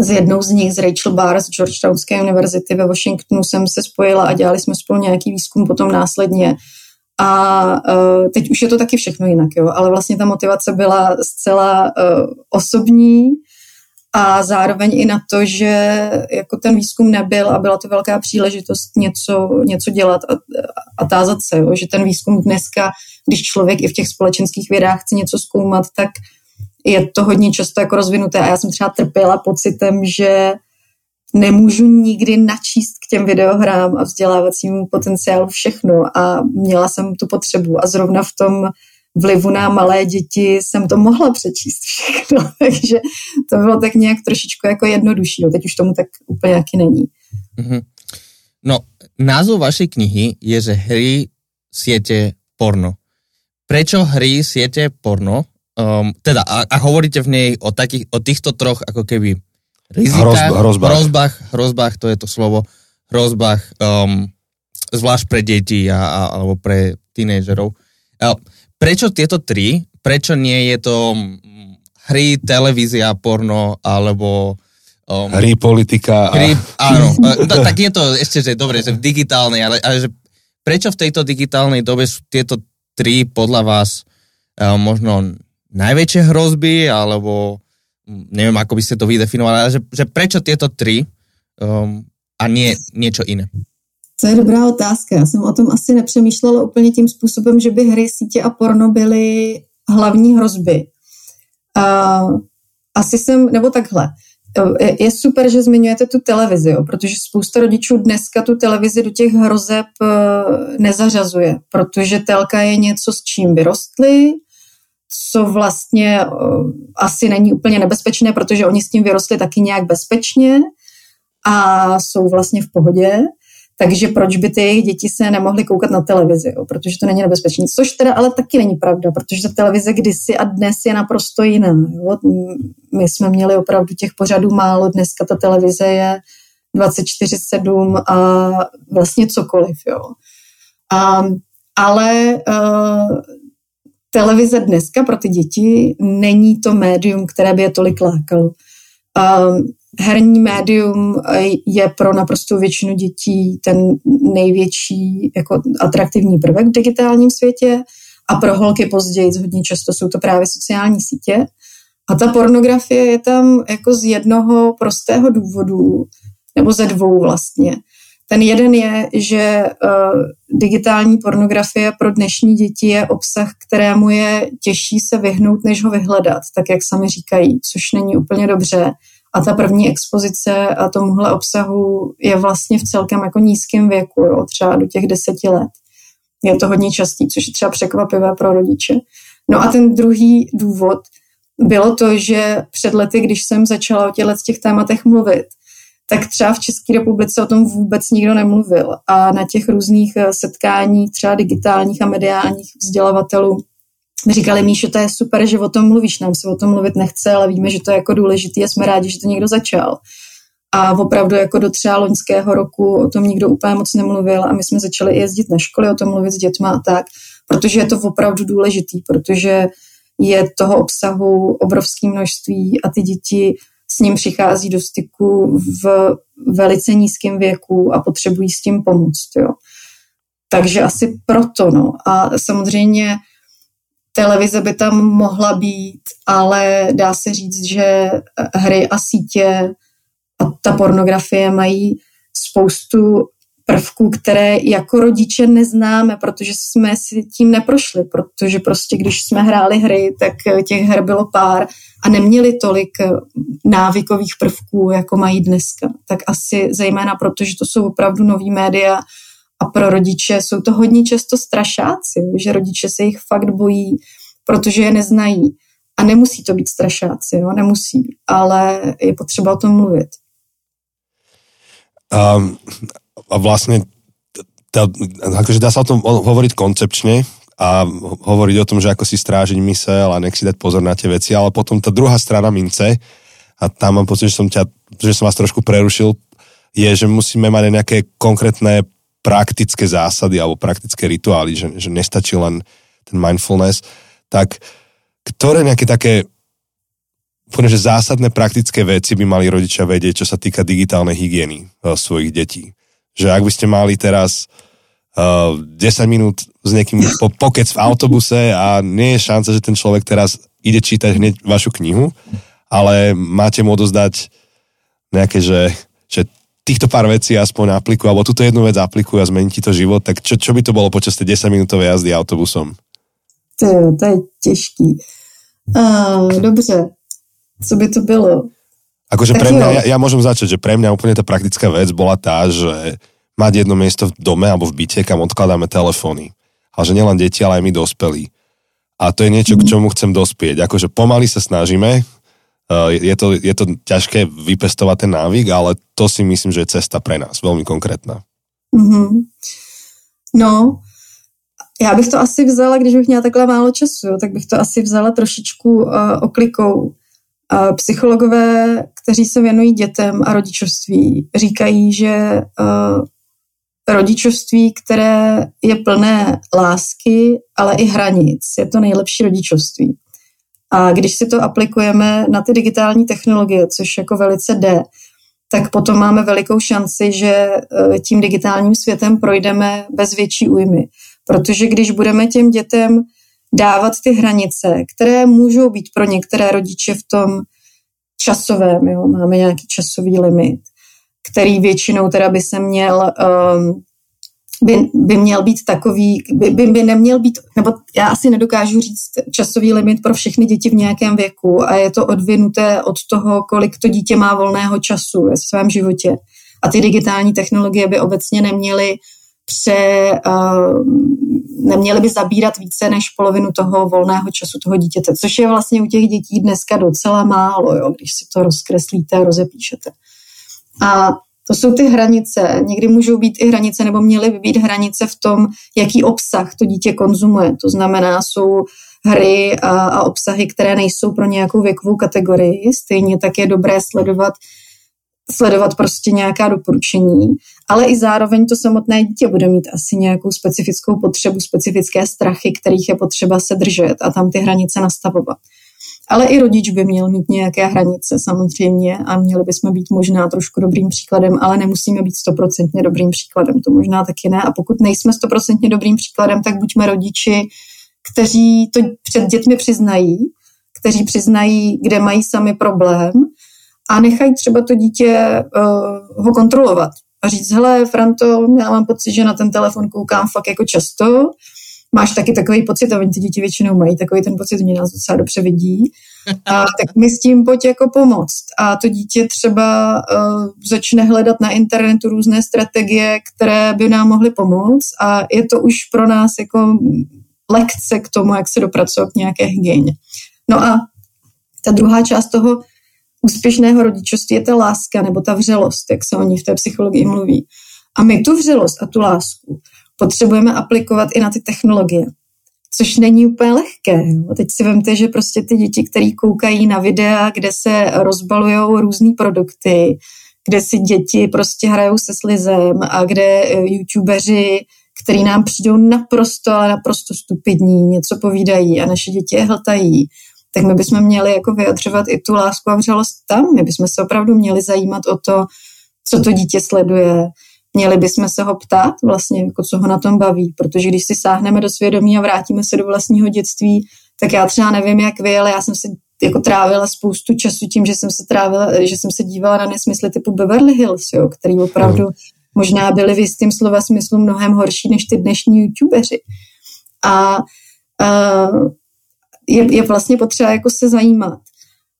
s jednou z nich, z Rachel Barr z Georgetownské univerzity ve Washingtonu jsem se spojila a dělali jsme spolu nějaký výzkum potom následně. A uh, teď už je to taky všechno jinak, jo, ale vlastně ta motivace byla zcela uh, osobní a zároveň i na to, že jako ten výzkum nebyl a byla to velká příležitost něco, něco dělat a, a tázat se, jo, že ten výzkum dneska, když člověk i v těch společenských vědách chce něco zkoumat, tak je to hodně často jako rozvinuté. A já jsem třeba trpěla pocitem, že nemůžu nikdy načíst k těm videohrám a vzdělávacímu potenciálu všechno a měla jsem tu potřebu a zrovna v tom vlivu na malé děti jsem to mohla přečíst všechno, takže to bylo tak nějak trošičku jako jednodušší, no teď už tomu tak úplně taky není. Mm-hmm. No, názov vašej knihy je, že hry siete porno. Prečo hry siete porno? Um, teda, a, a hovoríte v nej o, takých, o týchto troch ako keby rizikách, Hrozba, hrozbách. hrozbách, hrozbách, to je to slovo, hrozbách, um, zvlášť pre deti a, a, alebo pre tínejdžerov. Uh, prečo tieto tri? Prečo nie je to mm, hry, televízia, porno, alebo um, hry, politika. A... Hry, áno, no, tak je to ešte, že dobre, že v digitálnej, ale, ale že prečo v tejto digitálnej dobe sú tieto tri podľa vás uh, možno najväčšie hrozby, alebo neviem, ako by ste to vydefinovali, ale že, že prečo tieto tri um, a nie niečo iné? To je dobrá otázka. Já jsem o tom asi nepřemýšlela úplně tím způsobem, že by hry, sítě a porno byly hlavní hrozby. Uh, asi jsem, nebo takhle, je, je super, že zmiňujete tu televizi, jo, protože spousta rodičů dneska tu televizi do těch hrozeb uh, nezařazuje, protože telka je něco, s čím vyrostli, co vlastně uh, asi není úplně nebezpečné, protože oni s tím vyrostli taky nějak bezpečně a jsou vlastně v pohodě. Takže proč by ty jejich děti se nemohly koukat na televizi, jo? protože to není nebezpečné. Což teda ale taky není pravda, protože ta televize kdysi a dnes je naprosto jiná. Jo? My jsme měli opravdu těch pořadů málo, dneska ta televize je 24-7 a vlastně cokoliv. Jo? A, ale uh, televize dneska pro ty děti není to médium, které by je tolik lákalo. Um, herní médium je pro naprostou většinu dětí ten největší jako atraktivní prvek v digitálním světě a pro holky později hodně často jsou to právě sociální sítě. A ta pornografie je tam jako z jednoho prostého důvodu, nebo ze dvou vlastně. Ten jeden je, že uh, digitální pornografie pro dnešní děti je obsah, kterému je těžší se vyhnout, než ho vyhledat, tak jak sami říkají, což není úplně dobře. A ta první expozice a tomuhle obsahu je vlastně v celkem jako nízkém věku, jo, třeba do těch deseti let. Je to hodně častý, což je třeba překvapivé pro rodiče. No a ten druhý důvod bylo to, že před lety, když jsem začala o těchto těch tématech mluvit, tak třeba v České republice o tom vůbec nikdo nemluvil. A na těch různých eh, setkáních, třeba digitálních a mediálních vzdělavatelů, říkali, Míšo, to je super, že o tom mluvíš, nám se o tom mluvit nechce, ale víme, že to je jako důležitý a jsme rádi, že to někdo začal. A opravdu jako do třeba loňského roku o tom nikdo úplně moc nemluvil a my jsme začali jezdit na školy, o tom mluvit s dětma a tak, protože je to opravdu důležitý, protože je toho obsahu obrovské množství a ty děti s ním přichází do styku v velice nízkém věku a potřebují s tím pomoct. Jo. Takže asi proto. No. A samozřejmě televize by tam mohla být, ale dá se říct, že hry a sítě a ta pornografie mají spoustu prvků, které jako rodiče neznáme, protože jsme si tím neprošli, protože prostě když jsme hráli hry, tak těch her bylo pár a neměli tolik návykových prvků, jako mají dneska. Tak asi zejména proto, že to jsou opravdu nový média a pro rodiče jsou to hodně často strašáci, že rodiče se jich fakt bojí, protože je neznají. A nemusí to být strašáci, jo? nemusí, ale je potřeba o tom mluvit. Um, a vlastne tá, akože dá sa o tom hovoriť koncepčne a hovoriť o tom, že ako si strážiť mysel a nech si dať pozor na tie veci, ale potom tá druhá strana mince a tam mám pocit, že som, ťa, že som vás trošku prerušil, je, že musíme mať nejaké konkrétne praktické zásady alebo praktické rituály, že, že nestačí len ten mindfulness, tak ktoré nejaké také úplne, že zásadné praktické veci by mali rodičia vedieť, čo sa týka digitálnej hygieny uh, svojich detí. Že ak by ste mali teraz uh, 10 minút s niekým po, pokec v autobuse a nie je šanca, že ten človek teraz ide čítať hneď vašu knihu, ale máte mu odozdať nejaké, že, že týchto pár vecí aspoň aplikujú, alebo túto jednu vec aplikujú a zmení ti to život, tak čo, čo by to bolo počas tej 10 minútovej jazdy autobusom? To, to je těžký. Uh, dobře, co by to bylo? Akože pre mňa, ja, ja môžem začať, že pre mňa úplne tá praktická vec bola tá, že mať jedno miesto v dome alebo v byte, kam odkladáme telefóny. Ale že nielen deti, ale aj my dospelí. A to je niečo, k čomu chcem dospieť. Akože pomaly sa snažíme, je to, je to ťažké vypestovať ten návyk, ale to si myslím, že je cesta pre nás, veľmi konkrétna. Mm-hmm. No, já bych to asi vzala, když bych měla takhle málo času, tak bych to asi vzala trošičku uh, oklikou. Psychologové, kteří se věnují dětem a rodičovství, říkají, že uh, rodičovství, které je plné lásky, ale i hranic, je to nejlepší rodičovství. A když si to aplikujeme na ty digitální technologie, což jako velice jde, tak potom máme velikou šanci, že tím digitálním světem projdeme bez větší újmy. Protože když budeme těm dětem dávat ty hranice, které můžou být pro některé rodiče v tom časovém, jo, máme nějaký časový limit, který většinou teda by se měl um, by, by měl být takový, by, by, by neměl být, nebo já asi nedokážu říct časový limit pro všechny děti v nějakém věku a je to odvinuté od toho, kolik to dítě má volného času ve svém životě. A ty digitální technologie by obecně neměly pře, uh, neměly by zabírat více než polovinu toho volného času toho dítěte, což je vlastně u těch dětí dneska docela málo, jo, když si to rozkreslíte a rozepíšete. A to jsou ty hranice. Někdy můžou být i hranice, nebo měly by být hranice v tom, jaký obsah to dítě konzumuje. To znamená, jsou hry a, a obsahy, které nejsou pro nějakou věkovou kategorii. Stejně tak je dobré sledovat sledovat prostě nějaká doporučení, ale i zároveň to samotné dítě bude mít asi nějakou specifickou potřebu, specifické strachy, kterých je potřeba se držet a tam ty hranice nastavovat. Ale i rodič by měl mít nějaké hranice samozřejmě a měli bychom být možná trošku dobrým příkladem, ale nemusíme být stoprocentně dobrým příkladem, to možná taky ne. A pokud nejsme stoprocentně dobrým příkladem, tak buďme rodiči, kteří to před dětmi přiznají, kteří přiznají, kde mají sami problém a nechají třeba to dítě uh, ho kontrolovat a říct, hele, Franto, já mám pocit, že na ten telefon koukám fakt jako často, máš taky takový pocit, a oni ty děti většinou mají takový ten pocit, oni nás docela dobře vidí, a tak mi s tím pojď jako pomoct. A to dítě třeba uh, začne hledat na internetu různé strategie, které by nám mohly pomoct a je to už pro nás jako lekce k tomu, jak se dopracovat k nějaké hygieně. No a ta druhá část toho úspěšného rodičovství je ta láska nebo ta vřelost, jak se o ní v té psychologii mluví. A my tu vřelost a tu lásku potřebujeme aplikovat i na ty technologie, což není úplně lehké. Jo. Teď si vemte, že prostě ty děti, které koukají na videa, kde se rozbalují různé produkty, kde si děti prostě hrajou se slizem a kde eh, youtubeři, který nám přijdou naprosto, ale naprosto stupidní, něco povídají a naše děti je hltají, tak my bychom měli jako vyjadřovat i tu lásku a vřelost tam. My bychom se opravdu měli zajímat o to, co to dítě sleduje. Měli bychom se ho ptát vlastně, jako co ho na tom baví, protože když si sáhneme do svědomí a vrátíme se do vlastního dětství, tak já třeba nevím, jak vy, ale já jsem se jako trávila spoustu času tím, že jsem se trávila, že jsem se dívala na nesmysly typu Beverly Hills, jo, který opravdu možná byly v jistém slova smyslu mnohem horší než ty dnešní youtubeři. A, a je, je vlastně potřeba jako se zajímat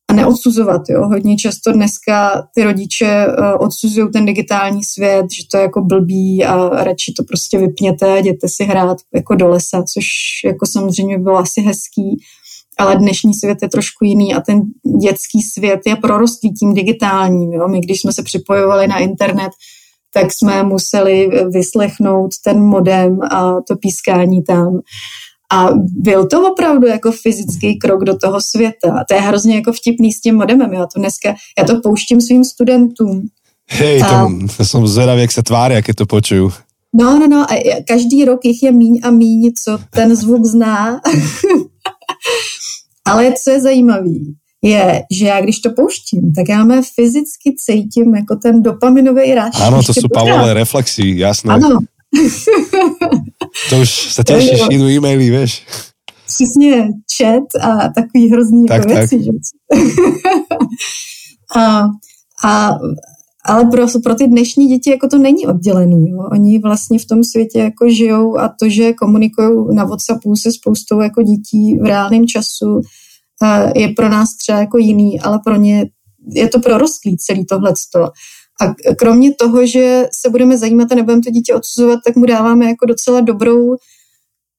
a neodsuzovat. Jo. Hodně často dneska ty rodiče uh, odsuzují ten digitální svět, že to je jako blbý a radši to prostě vypněte a jděte si hrát jako do lesa, což jako samozřejmě bylo asi hezký, ale dnešní svět je trošku jiný a ten dětský svět je prorostlý tím digitálním. Jo. My když jsme se připojovali na internet, tak jsme museli vyslechnout ten modem a to pískání tam. A byl to opravdu jako fyzický krok do toho světa. A to je hrozně jako vtipný s tím modemem. Já to dneska, já to pouštím svým studentům. Hej, a... to, jsem zvedavý, jak se tváří, jak je to počuju. No, no, no, a každý rok jich je míň a míň, co ten zvuk zná. Ale co je zajímavý, je, že já když to pouštím, tak já mé fyzicky cítím jako ten dopaminový ráž. Áno, to sú Pavlové reflexy, jasné. Ano. to už sa tešíš, idú e-maily, vieš. Přesně, chat a takový hrozný tak, jako tak. věci. Že? a, a ale pro, pro ty dnešní děti jako to není oddělený. Jo. Oni vlastně v tom světě jako žijou a to, že komunikují na WhatsAppu se spoustou jako dětí v reálném času, je pro nás třeba jako jiný, ale pro ně je to prorostlý celý tohleto. A kromě toho, že se budeme zajímat a nebudeme to dítě odsuzovat, tak mu dáváme jako docela dobrou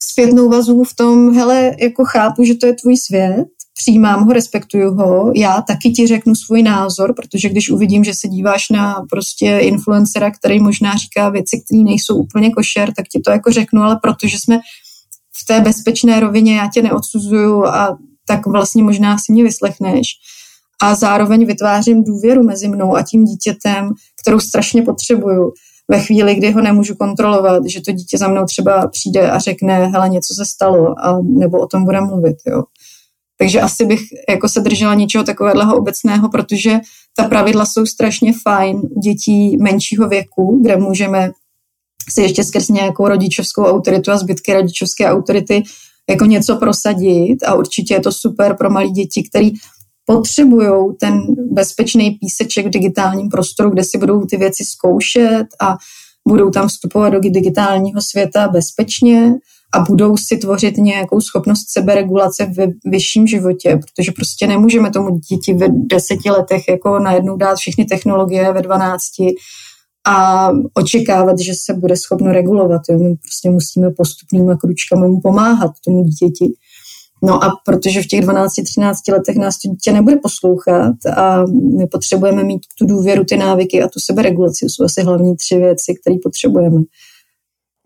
zpětnou vazbu v tom, hele, jako chápu, že to je tvůj svět, přijímám ho, respektuju ho, já taky ti řeknu svůj názor, protože když uvidím, že se díváš na prostě influencera, který možná říká věci, které nejsou úplně košer, tak ti to jako řeknu, ale protože jsme v té bezpečné rovině, já tě neodsuzuju a tak vlastně možná si mě vyslechneš. A zároveň vytvářím důvěru mezi mnou a tím dítětem, kterou strašně potřebuju ve chvíli, kdy ho nemůžu kontrolovat, že to dítě za mnou třeba přijde a řekne, hele, něco se stalo, a, nebo o tom bude mluvit. Jo. Takže asi bych jako se držela něčeho takového obecného, protože ta pravidla jsou strašně fajn u dětí menšího věku, kde můžeme si ještě skrz nějakou rodičovskou autoritu a zbytky rodičovské autority jako něco prosadit a určitě je to super pro malé děti, který potřebují ten bezpečný píseček v digitálním prostoru, kde si budou ty věci zkoušet a budou tam vstupovat do digitálního světa bezpečně a budou si tvořit nějakou schopnost seberegulace v vyšším životě, protože prostě nemůžeme tomu děti ve deseti letech jako najednou dát všechny technologie ve dvanácti a očekávat, že se bude schopno regulovat. Jo. My prostě musíme postupnýma kručkami mu pomáhat tomu dítěti. No a protože v těch 12-13 letech nás to dítě nebude poslouchat a my potřebujeme mít tu důvěru, ty návyky a tu seberegulaci. Jsou asi hlavní tři věci, které potřebujeme.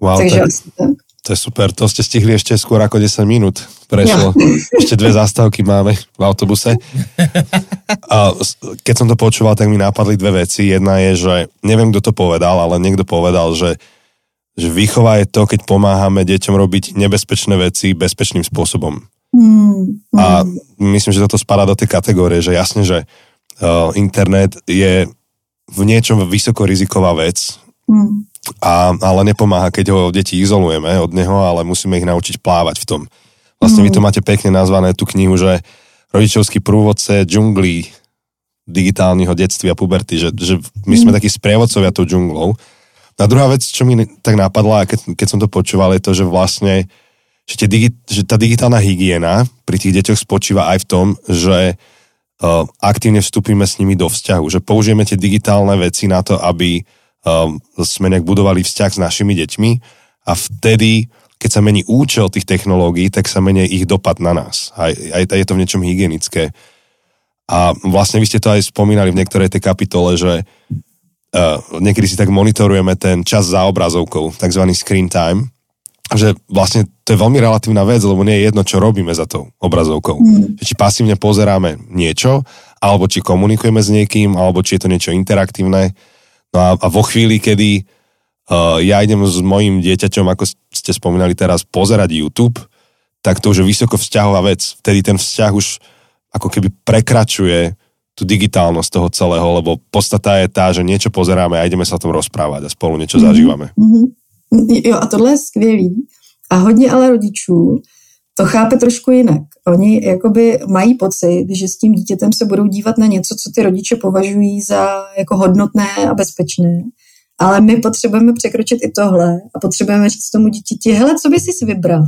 Wow, Takže tak, asi tak. to je super. To ste stihli ešte skôr ako 10 minút. Prešlo. Ja. Ešte dve zastávky máme v autobuse. A keď som to počúval, tak mi napadli dve veci. Jedna je, že neviem, kto to povedal, ale niekto povedal, že že výchova je to, keď pomáhame deťom robiť nebezpečné veci bezpečným spôsobom. Hmm, hmm. A myslím, že toto spadá do tej kategórie, že jasne, že uh, internet je v niečom vysokoriziková vec, hmm. a, ale nepomáha, keď ho deti izolujeme od neho, ale musíme ich naučiť plávať v tom. Vlastne vy to máte pekne nazvané tú knihu, že rodičovský prúvodce džunglí digitálneho detstva a puberty, že, že my sme takí sprievodcovia tou džunglou. A druhá vec, čo mi tak napadla, keď, keď som to počúval, je to, že vlastne že, tie digi, že tá digitálna hygiena pri tých deťoch spočíva aj v tom, že uh, aktívne vstúpime s nimi do vzťahu, že použijeme tie digitálne veci na to, aby um, sme nejak budovali vzťah s našimi deťmi a vtedy, keď sa mení účel tých technológií, tak sa mení ich dopad na nás. Aj, aj, aj je to v niečom hygienické. A vlastne vy ste to aj spomínali v niektorej tej kapitole, že uh, niekedy si tak monitorujeme ten čas za obrazovkou, takzvaný screen time, že vlastne to je veľmi relatívna vec, lebo nie je jedno, čo robíme za tou obrazovkou. Mm. Či pasívne pozeráme niečo, alebo či komunikujeme s niekým, alebo či je to niečo interaktívne. No a, a vo chvíli, kedy uh, ja idem s mojim dieťaťom, ako ste spomínali teraz, pozerať YouTube, tak to už je vysoko vzťahová vec. Vtedy ten vzťah už ako keby prekračuje tú digitálnosť toho celého, lebo podstata je tá, že niečo pozeráme a ideme sa o tom rozprávať a spolu niečo mm-hmm. zažívame. Mm-hmm. Jo, a tohle je skvělý. A hodně ale rodičů to chápe trošku jinak. Oni jakoby mají pocit, že s tím dítětem se budou dívat na něco, co ty rodiče považují za jako hodnotné a bezpečné. Ale my potřebujeme překročit i tohle a potřebujeme říct tomu dítěti, hele, co by jsi vybral?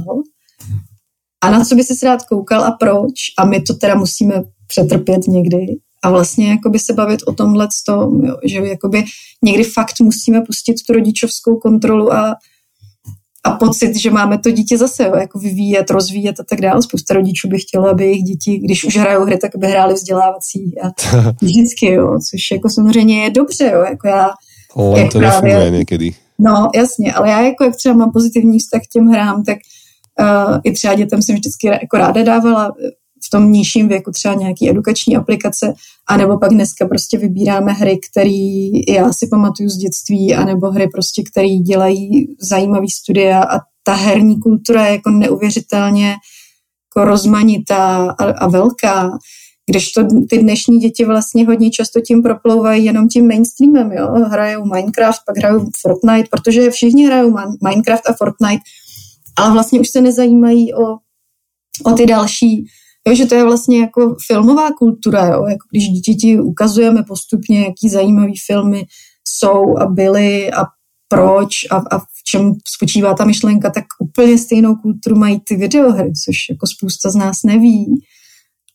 A na co by si rád koukal a proč? A my to teda musíme přetrpět někdy. A vlastně jakoby se bavit o tomhle tom, jo, že jakoby někdy fakt musíme pustit tu rodičovskou kontrolu a, a pocit, že máme to dítě zase jo, jako vyvíjet, rozvíjet a tak dále. Spousta rodičů by chtělo, aby jejich děti, když už hrajou hry, tak by hráli vzdělávací a vždycky, jo, což jako samozřejmě je dobře, jo, jako já Jak to právě- nefunguje niekedy. No, jasně, ale já jako jak třeba mám pozitivní vztah k těm hrám, tak uh, i třeba dětem jsem vždycky jako ráda dávala v tom nižším věku třeba nějaký edukační aplikace, anebo pak dneska prostě vybíráme hry, které já si pamatuju z dětství, anebo hry prostě, které dělají zajímavý studia a ta herní kultura je jako neuvěřitelně jako rozmanitá a, a velká, Když to ty dnešní děti vlastně hodně často tím proplouvají jenom tím mainstreamem, jo? hrajou Minecraft, pak hrajou Fortnite, protože všichni hrajou Minecraft a Fortnite, ale vlastně už se nezajímají o, o ty další, jo? že to je vlastně jako filmová kultura, jo? jako když děti ukazujeme postupně, jaký zajímavý filmy jsou a byly a proč a, a v čem spočívá ta myšlenka, tak úplně stejnou kulturu mají ty videohry, což jako spousta z nás neví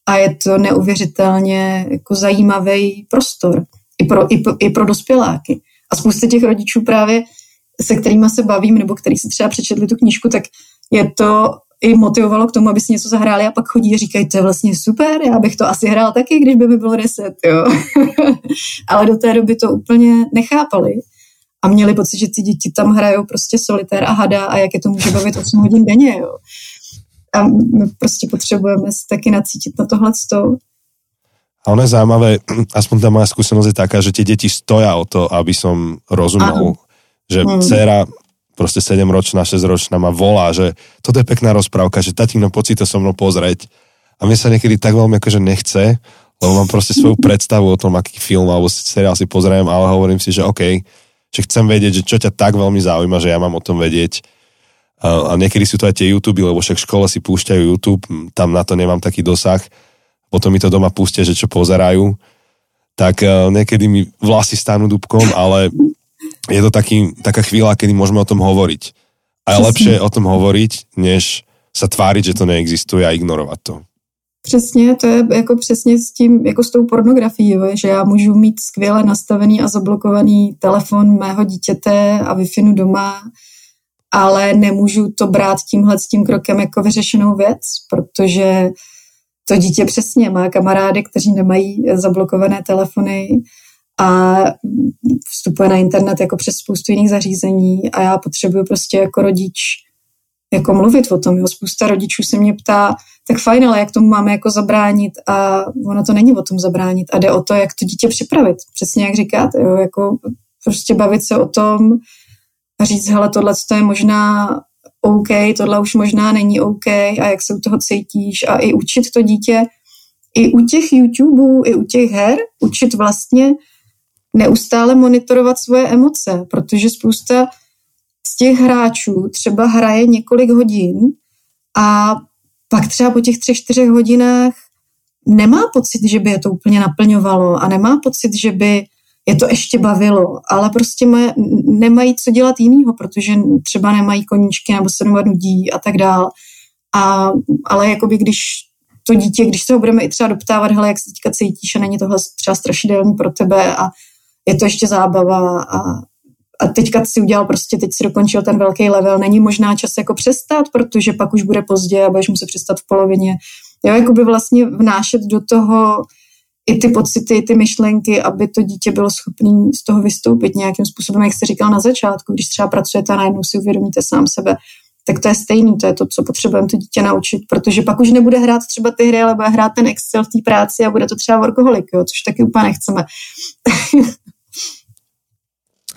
a je to neuvěřitelně jako zajímavý prostor i pro, i, i pro dospěláky. A spousta těch rodičů právě, se kterými se bavím, nebo který si třeba přečetli tu knížku, tak je to i motivovalo k tomu, aby si něco zahráli a pak chodí a říkají, to je vlastně super, já bych to asi hrál taky, když by mi bylo deset, jo. Ale do té doby to úplně nechápali a měli pocit, že ty děti tam hrajou prostě solitér a hada a jak je to může bavit 8 hodin denně, jo a my prostě potřebujeme se taky nacítit na tohle A ono je zaujímavé, aspoň tá moja skúsenosť je taká, že tie deti stoja o to, aby som rozumel, Aha. že hmm. dcera proste 7-ročná, 6-ročná ma volá, že toto je pekná rozprávka, že tatino, poď to so mnou pozrieť. A mne sa niekedy tak veľmi akože nechce, lebo mám proste svoju predstavu o tom, aký film alebo seriál si pozriem, ale hovorím si, že OK, že chcem vedieť, že čo ťa tak veľmi zaujíma, že ja mám o tom vedieť. A, niekedy sú to aj tie YouTube, lebo však v škole si púšťajú YouTube, tam na to nemám taký dosah, potom mi to doma pustia, že čo pozerajú, tak uh, niekedy mi vlasy stanú dúbkom, ale je to taký, taká chvíľa, kedy môžeme o tom hovoriť. A je lepšie o tom hovoriť, než sa tváriť, že to neexistuje a ignorovat to. Přesně, to je jako přesně s tím, jako s tou pornografií, že já můžu mít skvěle nastavený a zablokovaný telefon mého dítěte a wi doma, ale nemůžu to brát tímhle s tím krokem jako vyřešenou věc, protože to dítě přesně má kamarády, kteří nemají zablokované telefony a vstupuje na internet jako přes spoustu jiných zařízení a já potřebuju prostě jako rodič jako mluvit o tom. Jo. Spousta rodičů se mě ptá, tak fajn, ale jak tomu máme jako zabránit a ono to není o tom zabránit a jde o to, jak to dítě připravit. Přesně jak říkáte, jo, jako prostě bavit se o tom, a říct, hele, tohle je možná OK, tohle už možná není OK a jak se u toho cítíš a i učit to dítě i u těch YouTubeů, i u těch her, učit vlastně neustále monitorovat svoje emoce, protože spousta z těch hráčů třeba hraje několik hodin a pak třeba po těch třech, čtyřech hodinách nemá pocit, že by je to úplně naplňovalo a nemá pocit, že by je to ještě bavilo, ale prostě maj, nemají co dělat jinýho, protože třeba nemají koníčky nebo se nudí a tak dál. A, ale jakoby když to dítě, když se ho budeme i třeba doptávat, hele, jak se teďka cítíš a není tohle třeba strašidelný pro tebe a je to ještě zábava a, a teďka si udělal prostě, teď si dokončil ten velký level, není možná čas jako přestat, protože pak už bude pozdě a budeš muset přestat v polovině. Jo, jakoby vlastně vnášet do toho i ty pocity, ty myšlenky, aby to dítě bylo schopné z toho vystoupit nějakým způsobem, jak jste říkal na začátku, když třeba pracujete a najednou si uvědomíte sám sebe, tak to je stejný, to je to, co potřebujeme to dítě naučit, protože pak už nebude hrát třeba ty hry, ale bude hrát ten Excel v té práci a bude to třeba workoholik, jo, což taky úplně nechceme.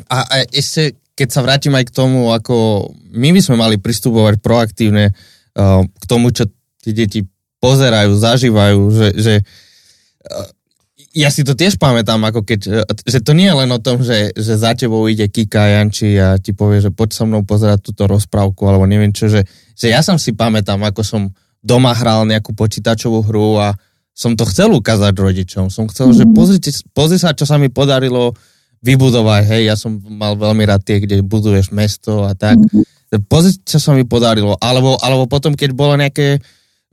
a, a ešte, keď sa vrátim aj k tomu, ako my by sme mali pristupovať proaktívne uh, k tomu, čo tie deti pozerajú, zažívajú, že, že uh, ja si to tiež pamätám, ako keď, e, že to nie je len o tom, že, že za tebou ide Kika Janči a ti povie, že poď so mnou pozerať túto rozprávku, alebo neviem čo, že, že ja som si pamätám, ako som doma hral nejakú počítačovú hru a som to chcel ukázať rodičom. Som chcel, mm-hmm. že mhm. pozrite, pozri sa, čo sa mi podarilo vybudovať. Hej, ja som mal veľmi rád tie, kde buduješ mesto a tak. Mm-hmm. Pozri, čo sa mi podarilo. Alebo, alebo potom, keď bolo nejaké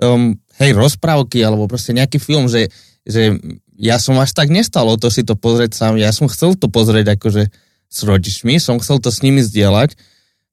um, hej, rozprávky, alebo proste nejaký film, že, že ja som až tak nestal o to si to pozrieť sám, ja som chcel to pozrieť akože s rodičmi, som chcel to s nimi zdieľať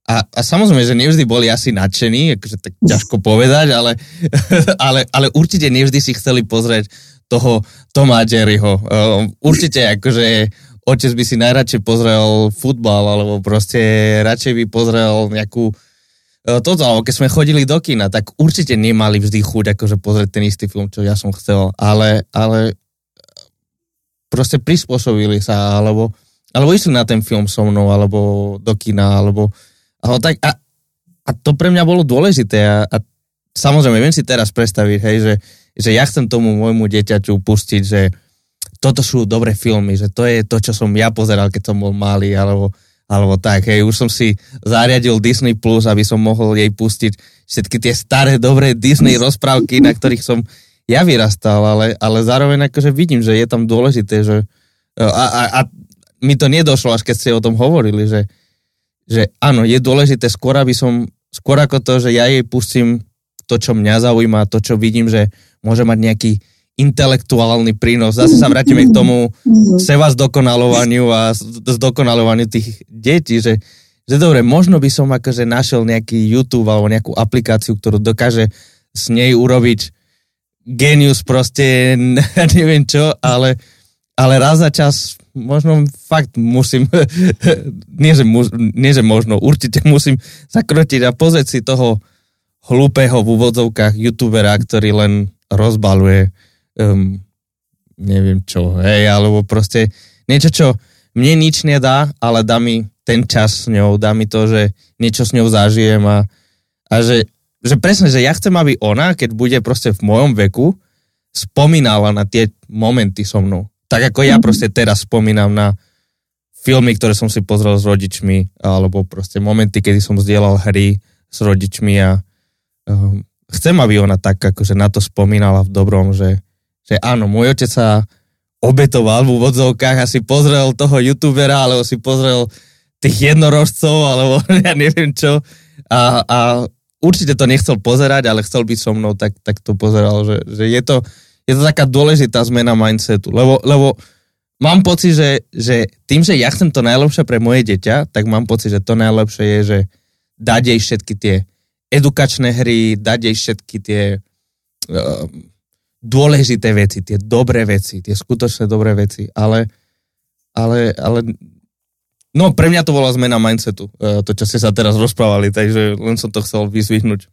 a, a samozrejme, že nevždy boli asi nadšení, akože tak ťažko povedať, ale, ale, ale určite nevždy si chceli pozrieť toho Toma Jerryho. Uh, určite akože otec by si najradšej pozrel futbal, alebo proste radšej by pozrel nejakú uh, toto, alebo keď sme chodili do kina, tak určite nemali vždy chuť akože pozrieť ten istý film, čo ja som chcel, ale, ale proste prispôsobili sa, alebo, alebo išli na ten film so mnou, alebo do kina, alebo, alebo tak, a, a to pre mňa bolo dôležité a, a samozrejme, viem si teraz predstaviť, hej, že, že ja chcem tomu môjmu dieťaťu pustiť, že toto sú dobré filmy, že to je to, čo som ja pozeral, keď som bol malý, alebo, alebo tak, hej, už som si zariadil Disney Plus, aby som mohol jej pustiť všetky tie staré, dobré Disney rozprávky, na ktorých som ja vyrastal, ale, ale zároveň akože vidím, že je tam dôležité, že a, a, a mi to nedošlo, až keď ste o tom hovorili, že, že áno, je dôležité skôr, aby som, skôr ako to, že ja jej pustím to, čo mňa zaujíma, to, čo vidím, že môže mať nejaký intelektuálny prínos. Zase sa vrátime k tomu seba zdokonalovaniu a zdokonalovaniu tých detí, že, že dobre, možno by som akože našiel nejaký YouTube alebo nejakú aplikáciu, ktorú dokáže s nej urobiť genius proste, neviem čo, ale, ale raz za čas možno fakt musím, nie že, mu, nie že možno, určite musím zakrotiť a pozrieť si toho hlúpeho v úvodzovkách youtubera, ktorý len rozbaluje um, neviem čo, hej, alebo proste niečo, čo mne nič nedá, ale dá mi ten čas s ňou, dá mi to, že niečo s ňou zažijem a, a že, že presne, že ja chcem, aby ona, keď bude proste v mojom veku, spomínala na tie momenty so mnou. Tak ako ja mhm. proste teraz spomínam na filmy, ktoré som si pozrel s rodičmi, alebo proste momenty, kedy som zdieľal hry s rodičmi a um, chcem, aby ona tak akože na to spomínala v dobrom, že, že áno, môj otec sa obetoval v úvodzovkách a si pozrel toho youtubera, alebo si pozrel tých jednorožcov, alebo ja neviem čo. A, a určite to nechcel pozerať, ale chcel byť so mnou, tak, tak to pozeral, že, že je, to, je to taká dôležitá zmena mindsetu, lebo, lebo mám pocit, že, že tým, že ja chcem to najlepšie pre moje dieťa, tak mám pocit, že to najlepšie je, že dať jej všetky tie edukačné hry, dať jej všetky tie uh, dôležité veci, tie dobré veci, tie skutočné dobré veci, ale, ale, ale no pre mňa to bola zmena mindsetu, e, to, čo ste sa teraz rozprávali, takže len som to chcel vyzvihnúť.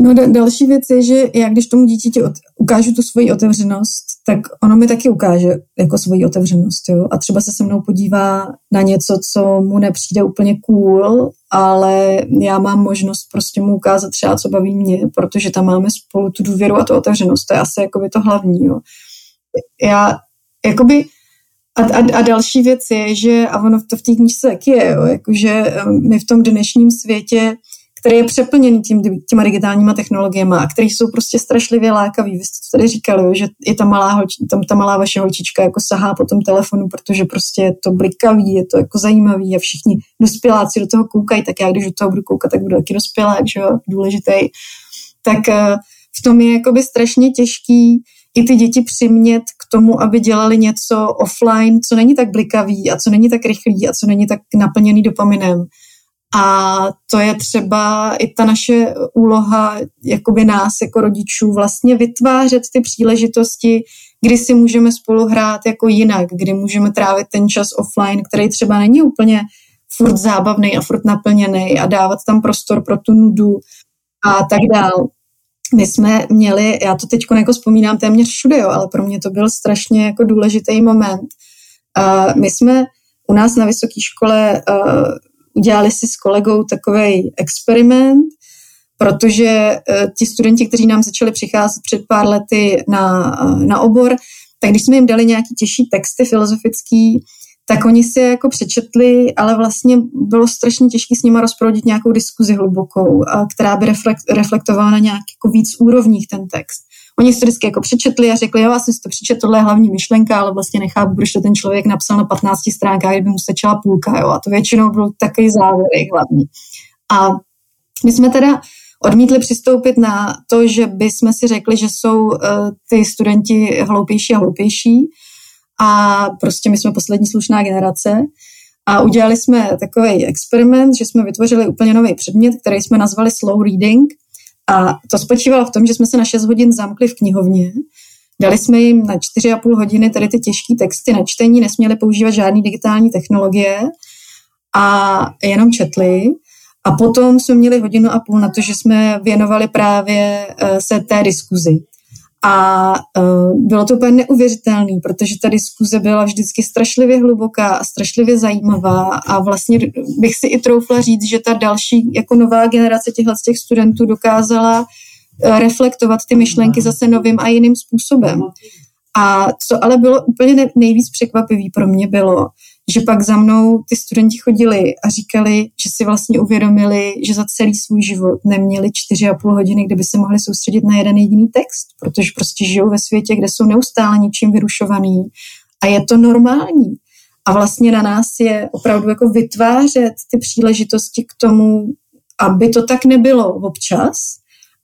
No da, další věc je, že já když tomu dítěti od, ukážu tu svoji otevřenost, tak ono mi taky ukáže jako svoji otevřenost. Jo? A třeba se se mnou podívá na něco, co mu nepřijde úplně cool, ale já mám možnost prostě mu ukázat třeba, co baví mě, protože tam máme spolu tu důvěru a tu otevřenost. To je asi jakoby to hlavní. Jo? Já jakoby a, a, a další věc je, že, a ono to v té knižce taky je, jo, jakože eh, my v tom dnešním světě který je přeplněný tím, těma digitálníma technologiemi a který jsou prostě strašlivě lákavý. Vy jste to tady říkali, že je ta malá, holč, tam ta malá vaše holčička jako sahá po tom telefonu, protože prostě je to blikavý, je to jako zajímavý a všichni dospěláci do toho koukají, tak já když do toho budu koukat, tak budu taky dospělák, že jo, důležitý. Tak eh, v tom je jakoby strašně těžký i ty děti přimět k tomu, aby dělali něco offline, co není tak blikavý a co není tak rychlý a co není tak naplněný dopaminem. A to je třeba i ta naše úloha jakoby nás jako rodičů vlastně vytvářet ty příležitosti, kdy si můžeme spolu hrát jako jinak, kdy můžeme trávit ten čas offline, který třeba není úplně furt zábavný a furt naplněný a dávat tam prostor pro tu nudu a tak dál. My jsme měli, já to teď jako vzpomínám téměř všude, jo, ale pro mě to byl strašně jako důležitý moment. Uh, my jsme u nás na vysoké škole uh, udělali si s kolegou takový experiment, protože uh, ti studenti, kteří nám začali přicházet před pár lety na, uh, na obor, tak když jsme jim dali nějaký těžší texty filozofický, tak oni si je jako přečetli, ale vlastně bylo strašně těžké s nimi rozproudit nějakou diskuzi hlubokou, která by reflektovala na nějak jako víc úrovních ten text. Oni si to vždycky jako přečetli a řekli, jo, já jsem si to přečetl, tohle je hlavní myšlenka, ale vlastně nechápu, proč to ten člověk napsal na 15 stránkách, kdyby mu stačila půlka, jo, a to většinou byl takový závěr hlavní. A my jsme teda odmítli přistoupit na to, že by jsme si řekli, že jsou uh, ty studenti hloupější a hloupější. A prostě my jsme poslední slušná generace. A udělali jsme takový experiment, že jsme vytvořili úplně nový předmět, který jsme nazvali slow reading – a to spočívalo v tom, že jsme se na 6 hodin zamkli v knihovně, dali jsme jim na 4,5 hodiny tady ty těžké texty na čtení, nesměli používat žádné digitální technologie a jenom četli. A potom jsme měli hodinu a půl na to, že jsme věnovali právě eh, se té diskuzi. A uh, bylo to úplně neuvěřitelné, protože ta diskuze byla vždycky strašlivě hluboká a strašlivě zajímavá a vlastně bych si i troufla říct, že ta další jako nová generace těchto těch studentů dokázala reflektovat ty myšlenky zase novým a jiným způsobem. A co ale bylo úplně nejvíc překvapivý pro mě bylo, že pak za mnou ty studenti chodili a říkali, že si vlastně uvědomili, že za celý svůj život neměli čtyři a půl hodiny, kde by se mohli soustředit na jeden jediný text, protože prostě žijou ve světě, kde jsou neustále ničím vyrušovaný a je to normální. A vlastně na nás je opravdu jako vytvářet ty příležitosti k tomu, aby to tak nebylo občas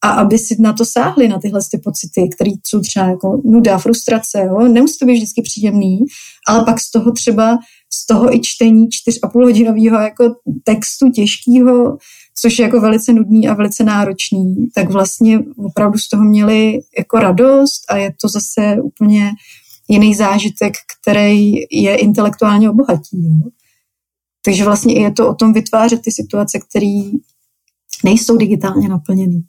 a aby si na to sáhli, na tyhle ty pocity, které jsou třeba jako nuda, frustrace, jo? nemusí to být vždycky příjemný, ale pak z toho třeba z toho i čtení čtyř a půl hodinového jako textu těžkého, což je jako velice nudný a velice náročný, tak vlastně opravdu z toho měli jako radost a je to zase úplně jiný zážitek, který je intelektuálně obohatí. Jo? Takže vlastně je to o tom vytvářet ty situace, které nejsou digitálně naplněné.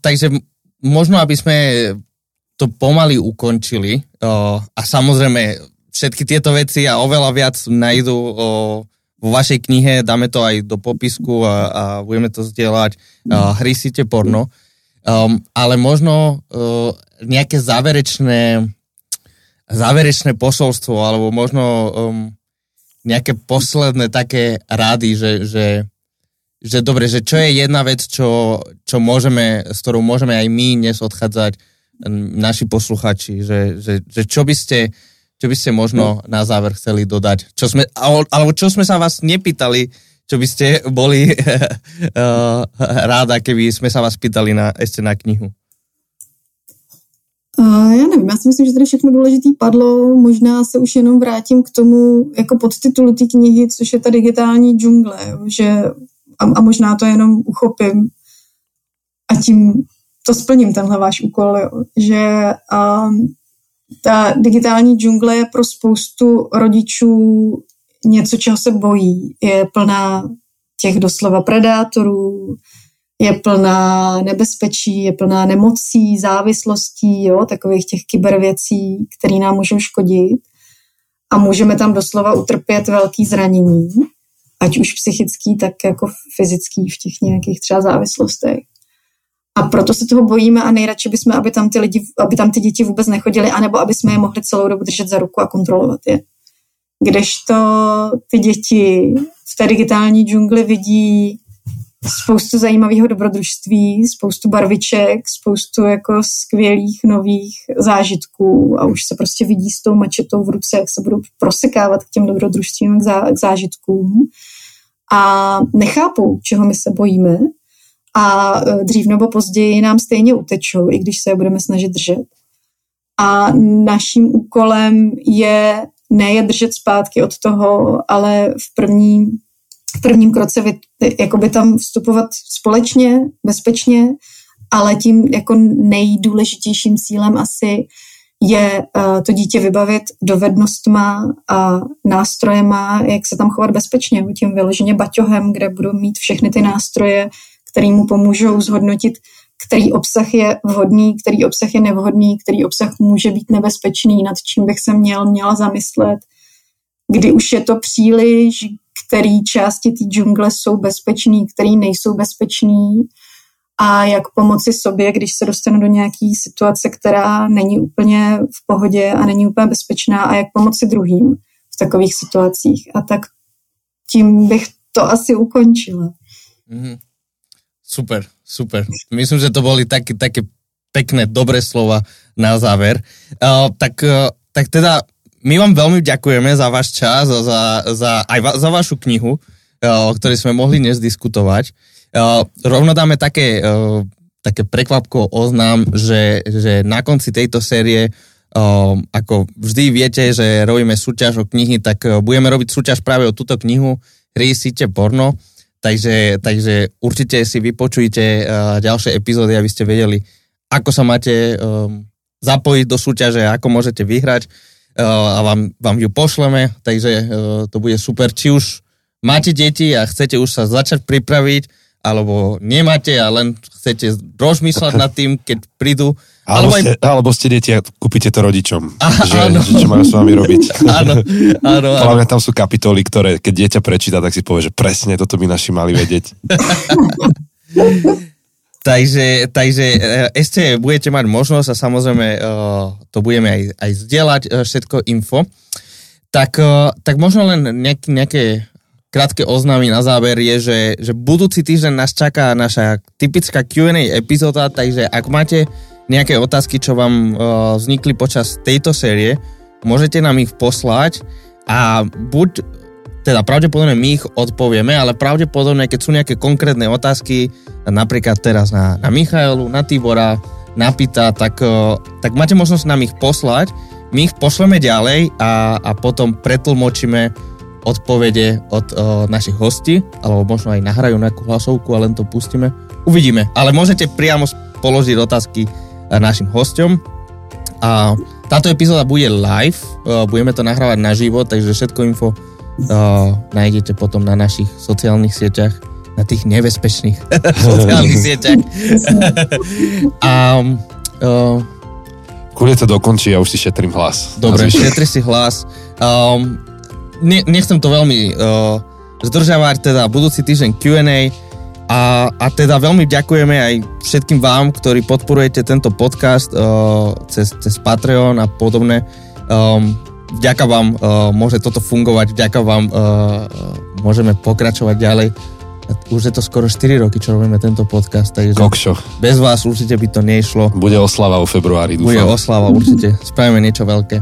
Takže možno, aby jsme to pomaly ukončili o, a samozřejmě všetky tieto veci a oveľa viac nájdu o, vo vašej knihe, dáme to aj do popisku a, a budeme to zdieľať. Uh, hry porno. Um, ale možno uh, nejaké záverečné záverečné posolstvo, alebo možno um, nejaké posledné také rady, že, že, že dobre, že čo je jedna vec, čo, čo môžeme, s ktorou môžeme aj my dnes odchádzať, naši posluchači, že, že, že čo by ste čo by ste možno na záver chceli dodať? Čo sme, alebo čo sme sa vás nepýtali, čo by ste boli uh, ráda, keby jsme sa vás pýtali na, ještě na knihu? Uh, já nevím, já si myslím, že tady všechno důležité padlo. Možná se už jenom vrátím k tomu jako podtitulu té knihy, což je ta digitální džungle, že a, a možná to jenom uchopím a tím to splním, tenhle váš úkol, jo, že um, ta digitální džungle je pro spoustu rodičů něco, čeho se bojí. Je plná těch doslova predátorů, je plná nebezpečí, je plná nemocí, závislostí, jo, takových těch kybervěcí, které nám můžou škodit. A můžeme tam doslova utrpět velký zranění, ať už psychický, tak jako fyzický v těch nějakých třeba závislostech. A proto se toho bojíme a nejradši bychom, aby tam ty lidi, aby tam ty děti vůbec nechodili, anebo aby jsme je mohli celou dobu držet za ruku a kontrolovat je. Kdežto ty děti v té digitální džungli vidí spoustu zajímavého dobrodružství, spoustu barviček, spoustu jako skvělých nových zážitků a už se prostě vidí s tou mačetou v ruce, jak se budou prosekávat k těm dobrodružstvím, k, zá, k zážitkům a nechápou, čeho my se bojíme a e, dřív nebo později nám stejně utečou, i když se je budeme snažit držet. A naším úkolem je ne je držet zpátky od toho, ale v prvním, v prvním kroce jakoby tam vstupovat společně, bezpečně, ale tím jako nejdůležitějším cílem asi je uh, to dítě vybavit dovednostma a nástrojema, jak se tam chovat bezpečně, tím vyloženě baťohem, kde budou mít všechny ty nástroje, který mu pomůžou zhodnotit, který obsah je vhodný, který obsah je nevhodný, který obsah může být nebezpečný, nad čím bych se měl, měla zamyslet, kdy už je to příliš, který části té džungle jsou bezpečný, který nejsou bezpečný a jak pomoci sobě, když se dostanu do nějaké situace, která není úplně v pohodě a není úplně bezpečná a jak pomoci druhým v takových situacích. A tak tím bych to asi ukončila. Mm-hmm. Super, super. Myslím, že to boli také, také pekné, dobré slova na záver. Uh, tak, uh, tak teda my vám veľmi ďakujeme za váš čas a za, za, aj va, za vašu knihu, uh, o ktorej sme mohli dnes diskutovať. Uh, rovno dáme také, uh, také prekvapko oznám, že, že na konci tejto série ako vždy viete, že robíme súťaž o knihy, tak budeme robiť súťaž práve o túto knihu Hry porno. Takže, takže určite si vypočujte ďalšie epizódy, aby ste vedeli, ako sa máte zapojiť do súťaže, ako môžete vyhrať a vám, vám ju pošleme, takže uh, to bude super. Či už máte deti a chcete už sa začať pripraviť, alebo nemáte a len chcete rozmýšľať nad tým, keď prídu alebo, alebo, ste, aj... alebo ste deti a kúpite to rodičom, Aha, že, že čo majú s vami robiť. áno, áno, áno. Hlavne tam sú kapitoly, ktoré keď dieťa prečíta, tak si povie, že presne toto by naši mali vedieť. Takže, takže uh, ešte budete mať možnosť a samozrejme uh, to budeme aj, aj zdieľať uh, všetko info. Tak, tak možno len nejak, nejaké krátke oznámy na záver je, že, že budúci týždeň nás čaká naša typická Q&A epizóda, takže ak máte nejaké otázky, čo vám vznikli počas tejto série, môžete nám ich poslať a buď teda pravdepodobne my ich odpovieme, ale pravdepodobne, keď sú nejaké konkrétne otázky, napríklad teraz na, na Michailu, na Tibora, na Pita, tak, eh, tak máte možnosť nám ich poslať, my ich pošleme ďalej a, a potom pretlmočíme odpovede od o, eh, našich hostí, alebo možno aj nahrajú nejakú hlasovku a len to pustíme. Uvidíme, ale môžete priamo položiť otázky eh, našim hostom. A táto epizóda bude live, budeme to nahrávať naživo, takže všetko info uh, nájdete potom na našich sociálnych sieťach, na tých nebezpečných sociálnych sieťach. um, uh, Kúde to dokončí, ja už si šetrím hlas. Dobre, šetri si hlas. Um, ne, nechcem to veľmi uh, zdržavať, teda budúci týždeň Q&A a, a teda veľmi ďakujeme aj všetkým vám, ktorí podporujete tento podcast uh, cez, cez Patreon a podobné. Um, vďaka vám uh, môže toto fungovať, vďaka vám uh, môžeme pokračovať ďalej. Už je to skoro 4 roky, čo robíme tento podcast, takže Kokšo. bez vás určite by to nešlo. Bude oslava v februári, dúfam. Bude oslava, určite. Spravíme niečo veľké.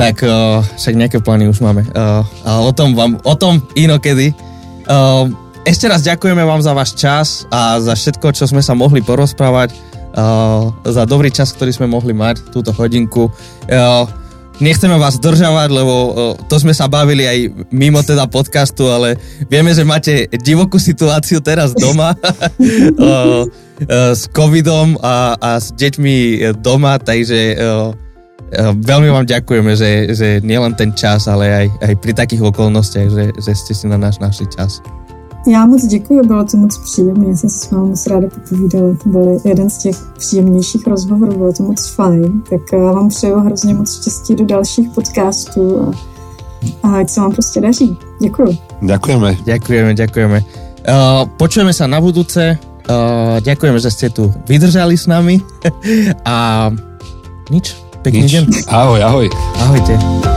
Tak uh, však nejaké plány už máme. Uh, a o tom vám, o tom inokedy. Uh, ešte raz ďakujeme vám za váš čas a za všetko, čo sme sa mohli porozprávať. Uh, za dobrý čas, ktorý sme mohli mať, túto hodinku. Uh, nechceme vás zdržavať, lebo to sme sa bavili aj mimo teda podcastu, ale vieme, že máte divokú situáciu teraz doma s covidom a, a s deťmi doma, takže veľmi vám ďakujeme, že, že nielen ten čas, ale aj, aj pri takých okolnostiach, že, že ste si na náš našli čas. Já moc děkuji, bylo to moc příjemné, já jsem se s vámi moc ráda popovídala, to byl jeden z těch příjemnějších rozhovorů, bylo to moc fajn, tak eh, vám přeju hrozně moc štěstí do dalších podcastů a, a ať se vám prostě daří. Děkuji. Děkujeme. Děkujeme, děkujeme. Uh, počujeme se na budúce, uh, ďakujeme, že ste tu vydržali s nami a nič, pekný nič. deň. Ahoj, ahoj. Ahojte.